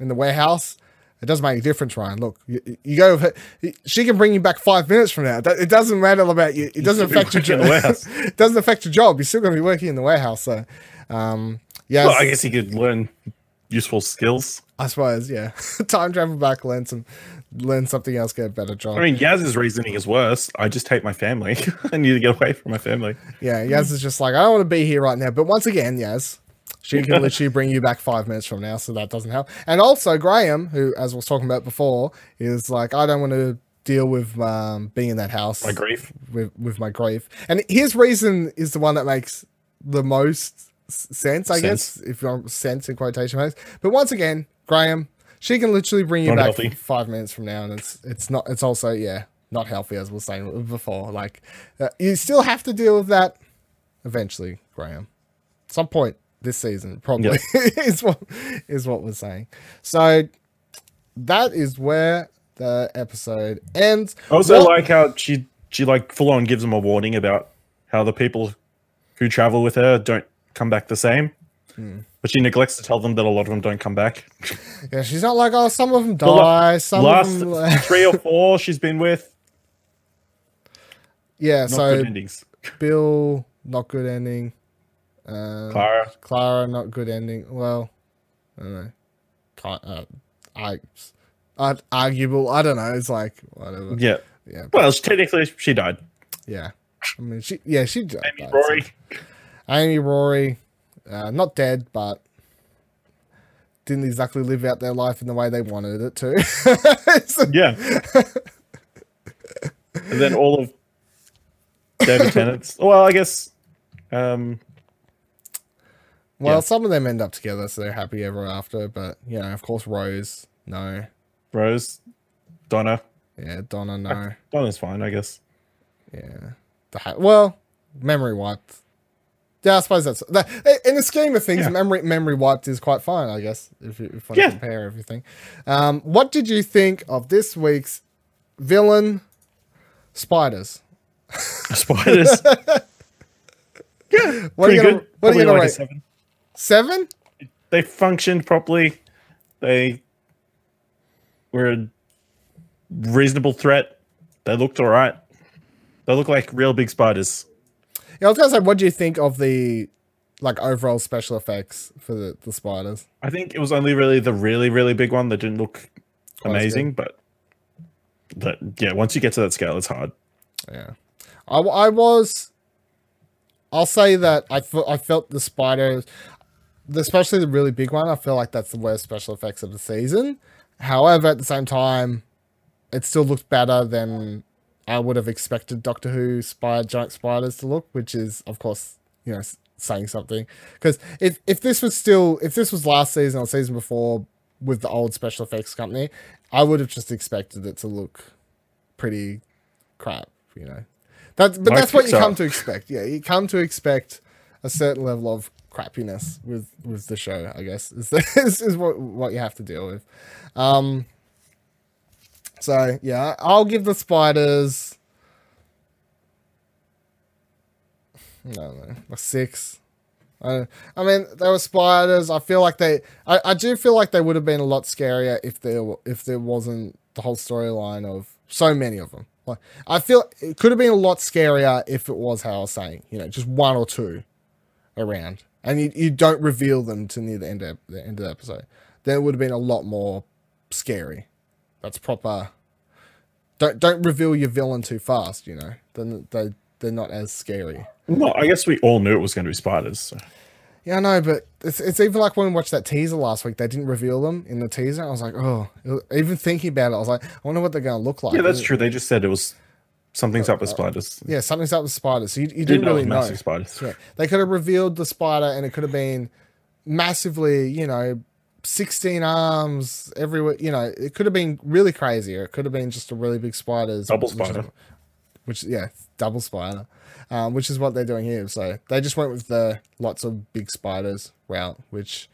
in the warehouse. It doesn't make a difference, Ryan. Look, you, you go her. She can bring you back five minutes from now. It doesn't matter about you. It doesn't affect your job. it doesn't affect your job. You're still going to be working in the warehouse. So, um, yeah, Well, I guess he could learn useful skills. I suppose, yeah. Time travel back, learn some, learn something else, get a better job. I mean, Yaz's reasoning is worse. I just hate my family. I need to get away from my family. Yeah, Yaz is just like, I don't want to be here right now. But once again, Yaz, she can literally bring you back five minutes from now, so that doesn't help. And also, Graham, who, as I was talking about before, is like, I don't want to deal with um, being in that house. My grief. With, with my grief. And his reason is the one that makes the most sense, I Sense. guess, if you want sense in quotation marks. But once again, Graham, she can literally bring you Not back healthy. five minutes from now, and it's it's not. It's also yeah, not healthy as we were saying before. Like uh, you still have to deal with that eventually, Graham. At Some point this season, probably is what is what we're saying. So that is where the episode ends. I also What- like how she she like full on gives him a warning about how the people who travel with her don't come back the same. Hmm. But she neglects to tell them that a lot of them don't come back. yeah, she's not like oh, some of them die, some Last them. three or four she's been with, yeah, not so good endings. Bill, not good ending. Uh, Clara, Clara, not good ending. Well, I don't know. Uh, I, uh, arguable. I don't know. It's like whatever. yeah. Yeah. Well, she- technically she died. Yeah. I mean, she. Yeah, she. died, Amy, so- Rory, Amy, Rory, uh, not dead, but didn't exactly live out their life in the way they wanted it to. So- yeah. and then all of David Tennant's. Well, I guess. Um, well, Yeah. some of them end up together, so they're happy ever after. But you know, of course, Rose, no. Rose, Donna. Yeah, Donna, no. Donna's fine, I guess. Yeah. The ha- well, memory wiped. Yeah, I suppose that's that. In the scheme of things, Yeah. memory memory wiped is quite fine, I guess. If you if you want to Yeah. compare everything, um, what did you think of this week's villain? Spiders. Spiders. yeah, What are you pretty gonna- good. what are you gonna like rate? seven. Seven? They functioned properly. They were a reasonable threat. They looked all right. They look like real big spiders. Yeah, I was gonna say, what do you think of the like overall special effects for the, the spiders? I think it was only really the really, really big one that didn't look oh, Quite amazing, but that yeah, once you get to that scale, it's hard. Yeah, I, I was. I'll say that I fe- I felt the spiders, especially the really big one. I feel like that's the worst special effects of the season. However, at the same time, it still looked better than I would have expected Doctor Who spider giant spiders to look, which is of course you know saying something. Because if if this was still if this was last season or season before with the old special effects company, I would have just expected it to look pretty crap, you know. That, but Like that's what you come to expect. Yeah, you come to expect a certain level of crappiness with with the show. I guess is is, is what what you have to deal with. Um. So yeah, I'll give the spiders. Know, a six. I, I mean, there were spiders. I feel like they. I, I do feel like they would have been a lot scarier if there if there wasn't the whole storyline of so many of them. Like, I feel it could have been a lot scarier if it was how I was saying. You know, just one or two around, and you, you don't reveal them to near the end of the end of the episode. Then it would have been a lot more scary. That's proper. Don't don't reveal your villain too fast. You know, then they they're not as scary. Well, I guess we all knew it was going to be spiders. So. Yeah, I know, but it's, it's even like when we watched that teaser last week, they didn't reveal them in the teaser. I was like, oh, even thinking about it, I was like, I wonder what they're going to look like. Yeah, that's true. They just said it was something's up with spiders. Yeah, something's up with spiders. So you, you Didn't know really know. spiders. Yeah. They could have revealed the spider and it could have been massively, you know, 16 arms everywhere. You know, it could have been really crazy or it could have been just a really big spider. Double which is- spider. Which, yeah, double spider, um, which is what they're doing here. So they just went with the lots of big spiders route, which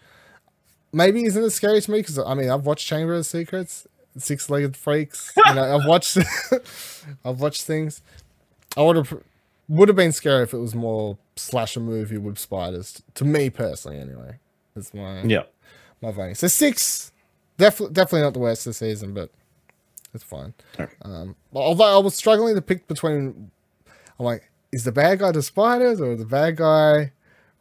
maybe isn't as scary to me because I mean, I've watched Chamber of Secrets, Six Legged Freaks. You know, I've watched, I've watched things. I would have would have been scary if it was more slasher movie with spiders. To me personally, anyway, that's my Yeah. My voting. So six, definitely definitely not the worst this season, but it's fine. Alright. Um, although I was struggling to pick between, I'm like, is the bad guy the spiders or the bad guy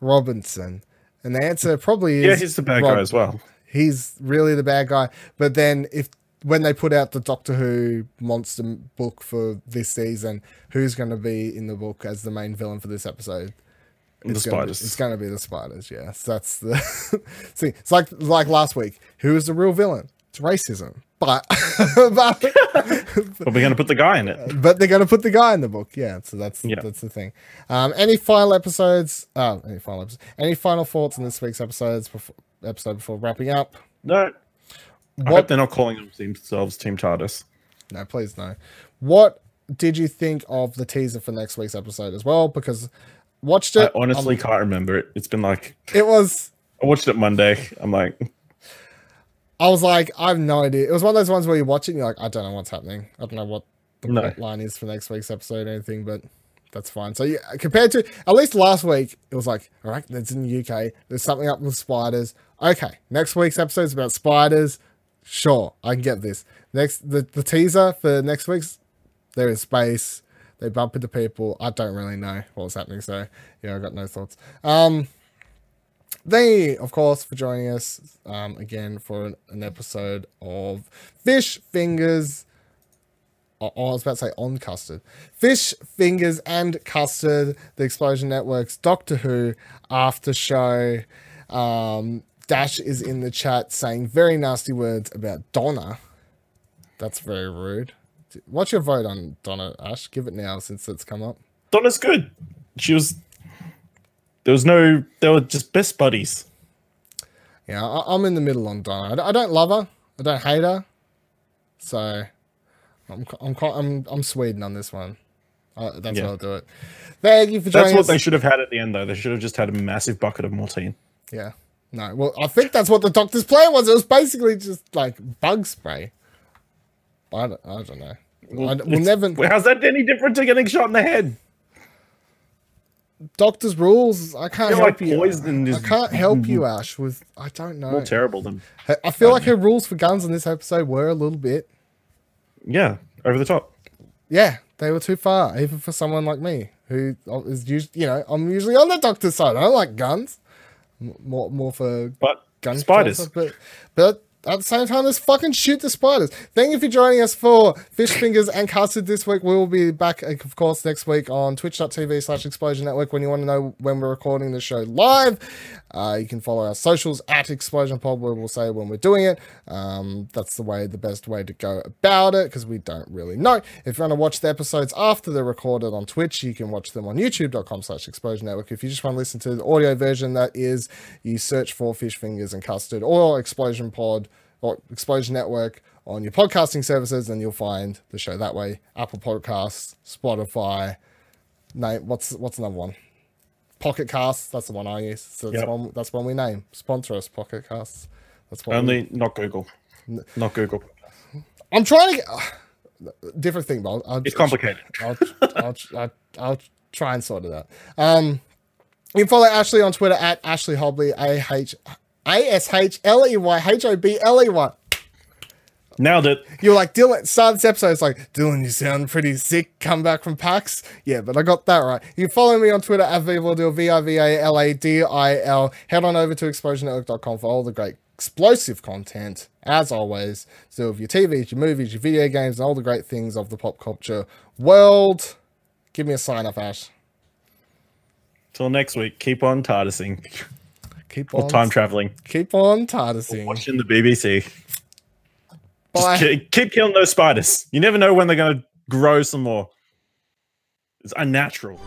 Robinson? And the answer probably is Yeah, he's the bad Rob- guy as well. he's really the bad guy. But then if when they put out the Doctor Who monster book for this season, who's going to be in the book as the main villain for this episode? The It's gonna be- it's to be the spiders. Yes, that's the see. It's like like last week. Who is the real villain? It's racism. But but, But we're gonna put the guy in it. but they're to put the guy in the book. Yeah. So that's Yeah. that's the thing. Um, any final episodes? Uh, any final episodes? Any final thoughts on this week's episodes? Before, episode before wrapping up. No. I What hope they're not calling themselves Team TARDIS. No, please no. What did you think of the teaser for next week's episode as well? Because watched I it. honestly um, can't remember it. It's been like it was. I watched it Monday. I'm like, I was like, I have no idea. It was one of those ones where you watch it and you're like, I don't know what's happening. I don't know what the No. plot line is for next week's episode or anything, but that's fine. So yeah, compared to at least last week, it was like, all right, that's in the UK. There's something up with spiders. Okay, next week's episode is about spiders. Sure, I can get this. Next, the, the teaser for next week's, they're in space. They bump into people. I don't really know what was happening. So yeah, I got no thoughts. Um, you, of course, for joining us um, again for an, an episode of Fish Fingers. Oh, I was about to say on custard. Fish Fingers and Custard, the Explosion Network's Doctor Who after show. Um, Dash is in the chat saying very nasty words about Donna. That's very rude. What's your vote on Donna, Ash? Give it now since it's come up. Donna's good. She was. There was no. They were just best buddies. Yeah, I, I'm in the middle on Donna. I, don't- I don't love her. I don't hate her. So, I'm I'm I'm I'm Sweden on this one. Uh, that's Yeah. how I'll do it. Thank you for joining That's what us. they should have had at the end, though. They should have just had a massive bucket of Mortein. Yeah. No. Well, I think that's what the doctor's plan was. It was basically just like bug spray. I don't, I don't know. I, we'll never. Well, How's that any different to getting shot in the head? Doctor's rules. I can't help like you. I can't help you, Ash. With I don't know. more terrible than. I feel like her rules for guns in this episode were a little bit. Yeah, over the top. Yeah, they were too far, even for someone like me, who is usually, you know, I'm usually on the doctor's side. I don't like guns. More, more for But gun spiders. but but at the same time, let's fucking shoot the spiders. Thank you for joining us for Fish Fingers and Custard this week. We will be back, of course, next week on twitch.tv slash Explosion Network. When you want to know when we're recording the show live, uh, you can follow our socials at Explosion Pod, where we'll say when we're doing it. Um, that's the way, the best way to go about it, because we don't really know. If you want to watch the episodes after they're recorded on Twitch, you can watch them on youtube.com slash Explosion Network. If you just want to listen to the audio version, that is, you search for Fish Fingers and Custard or Explosion Pod Explosion Network on your podcasting services, and you'll find the show that way. Apple Podcasts, Spotify, name what's what's another one? Pocket Casts, that's the one I use. So that's Yep. one that's one we name. Sponsor us, Pocket Casts. That's what we- Only not Google. Not Google. I'm trying to get different thing, but I'll, I'll, It's complicated. I'll, I'll, I'll, I'll try and sort it out. Um, you can follow Ashley on Twitter at Ashley Hobley, A H A S H L E Y H O B L E Y. Nailed it. You're like, Dylan, start this episode. It's like, Dylan, you sound pretty sick. Come back from PAX. Yeah, but I got that right. You follow me on Twitter at Vivaladil, V I V A L A D I L. Head on over to explosionnetwork.com for all the great explosive content, as always. So, of your TVs, your movies, your video games, and all the great things of the pop culture world. Give me a sign off, Ash. Till next week. Keep on TARDISing. Keep Or on time traveling. Keep on TARDISing. Watching the BBC. Bye. Just keep killing those spiders. You never know when they're going to grow some more. It's unnatural.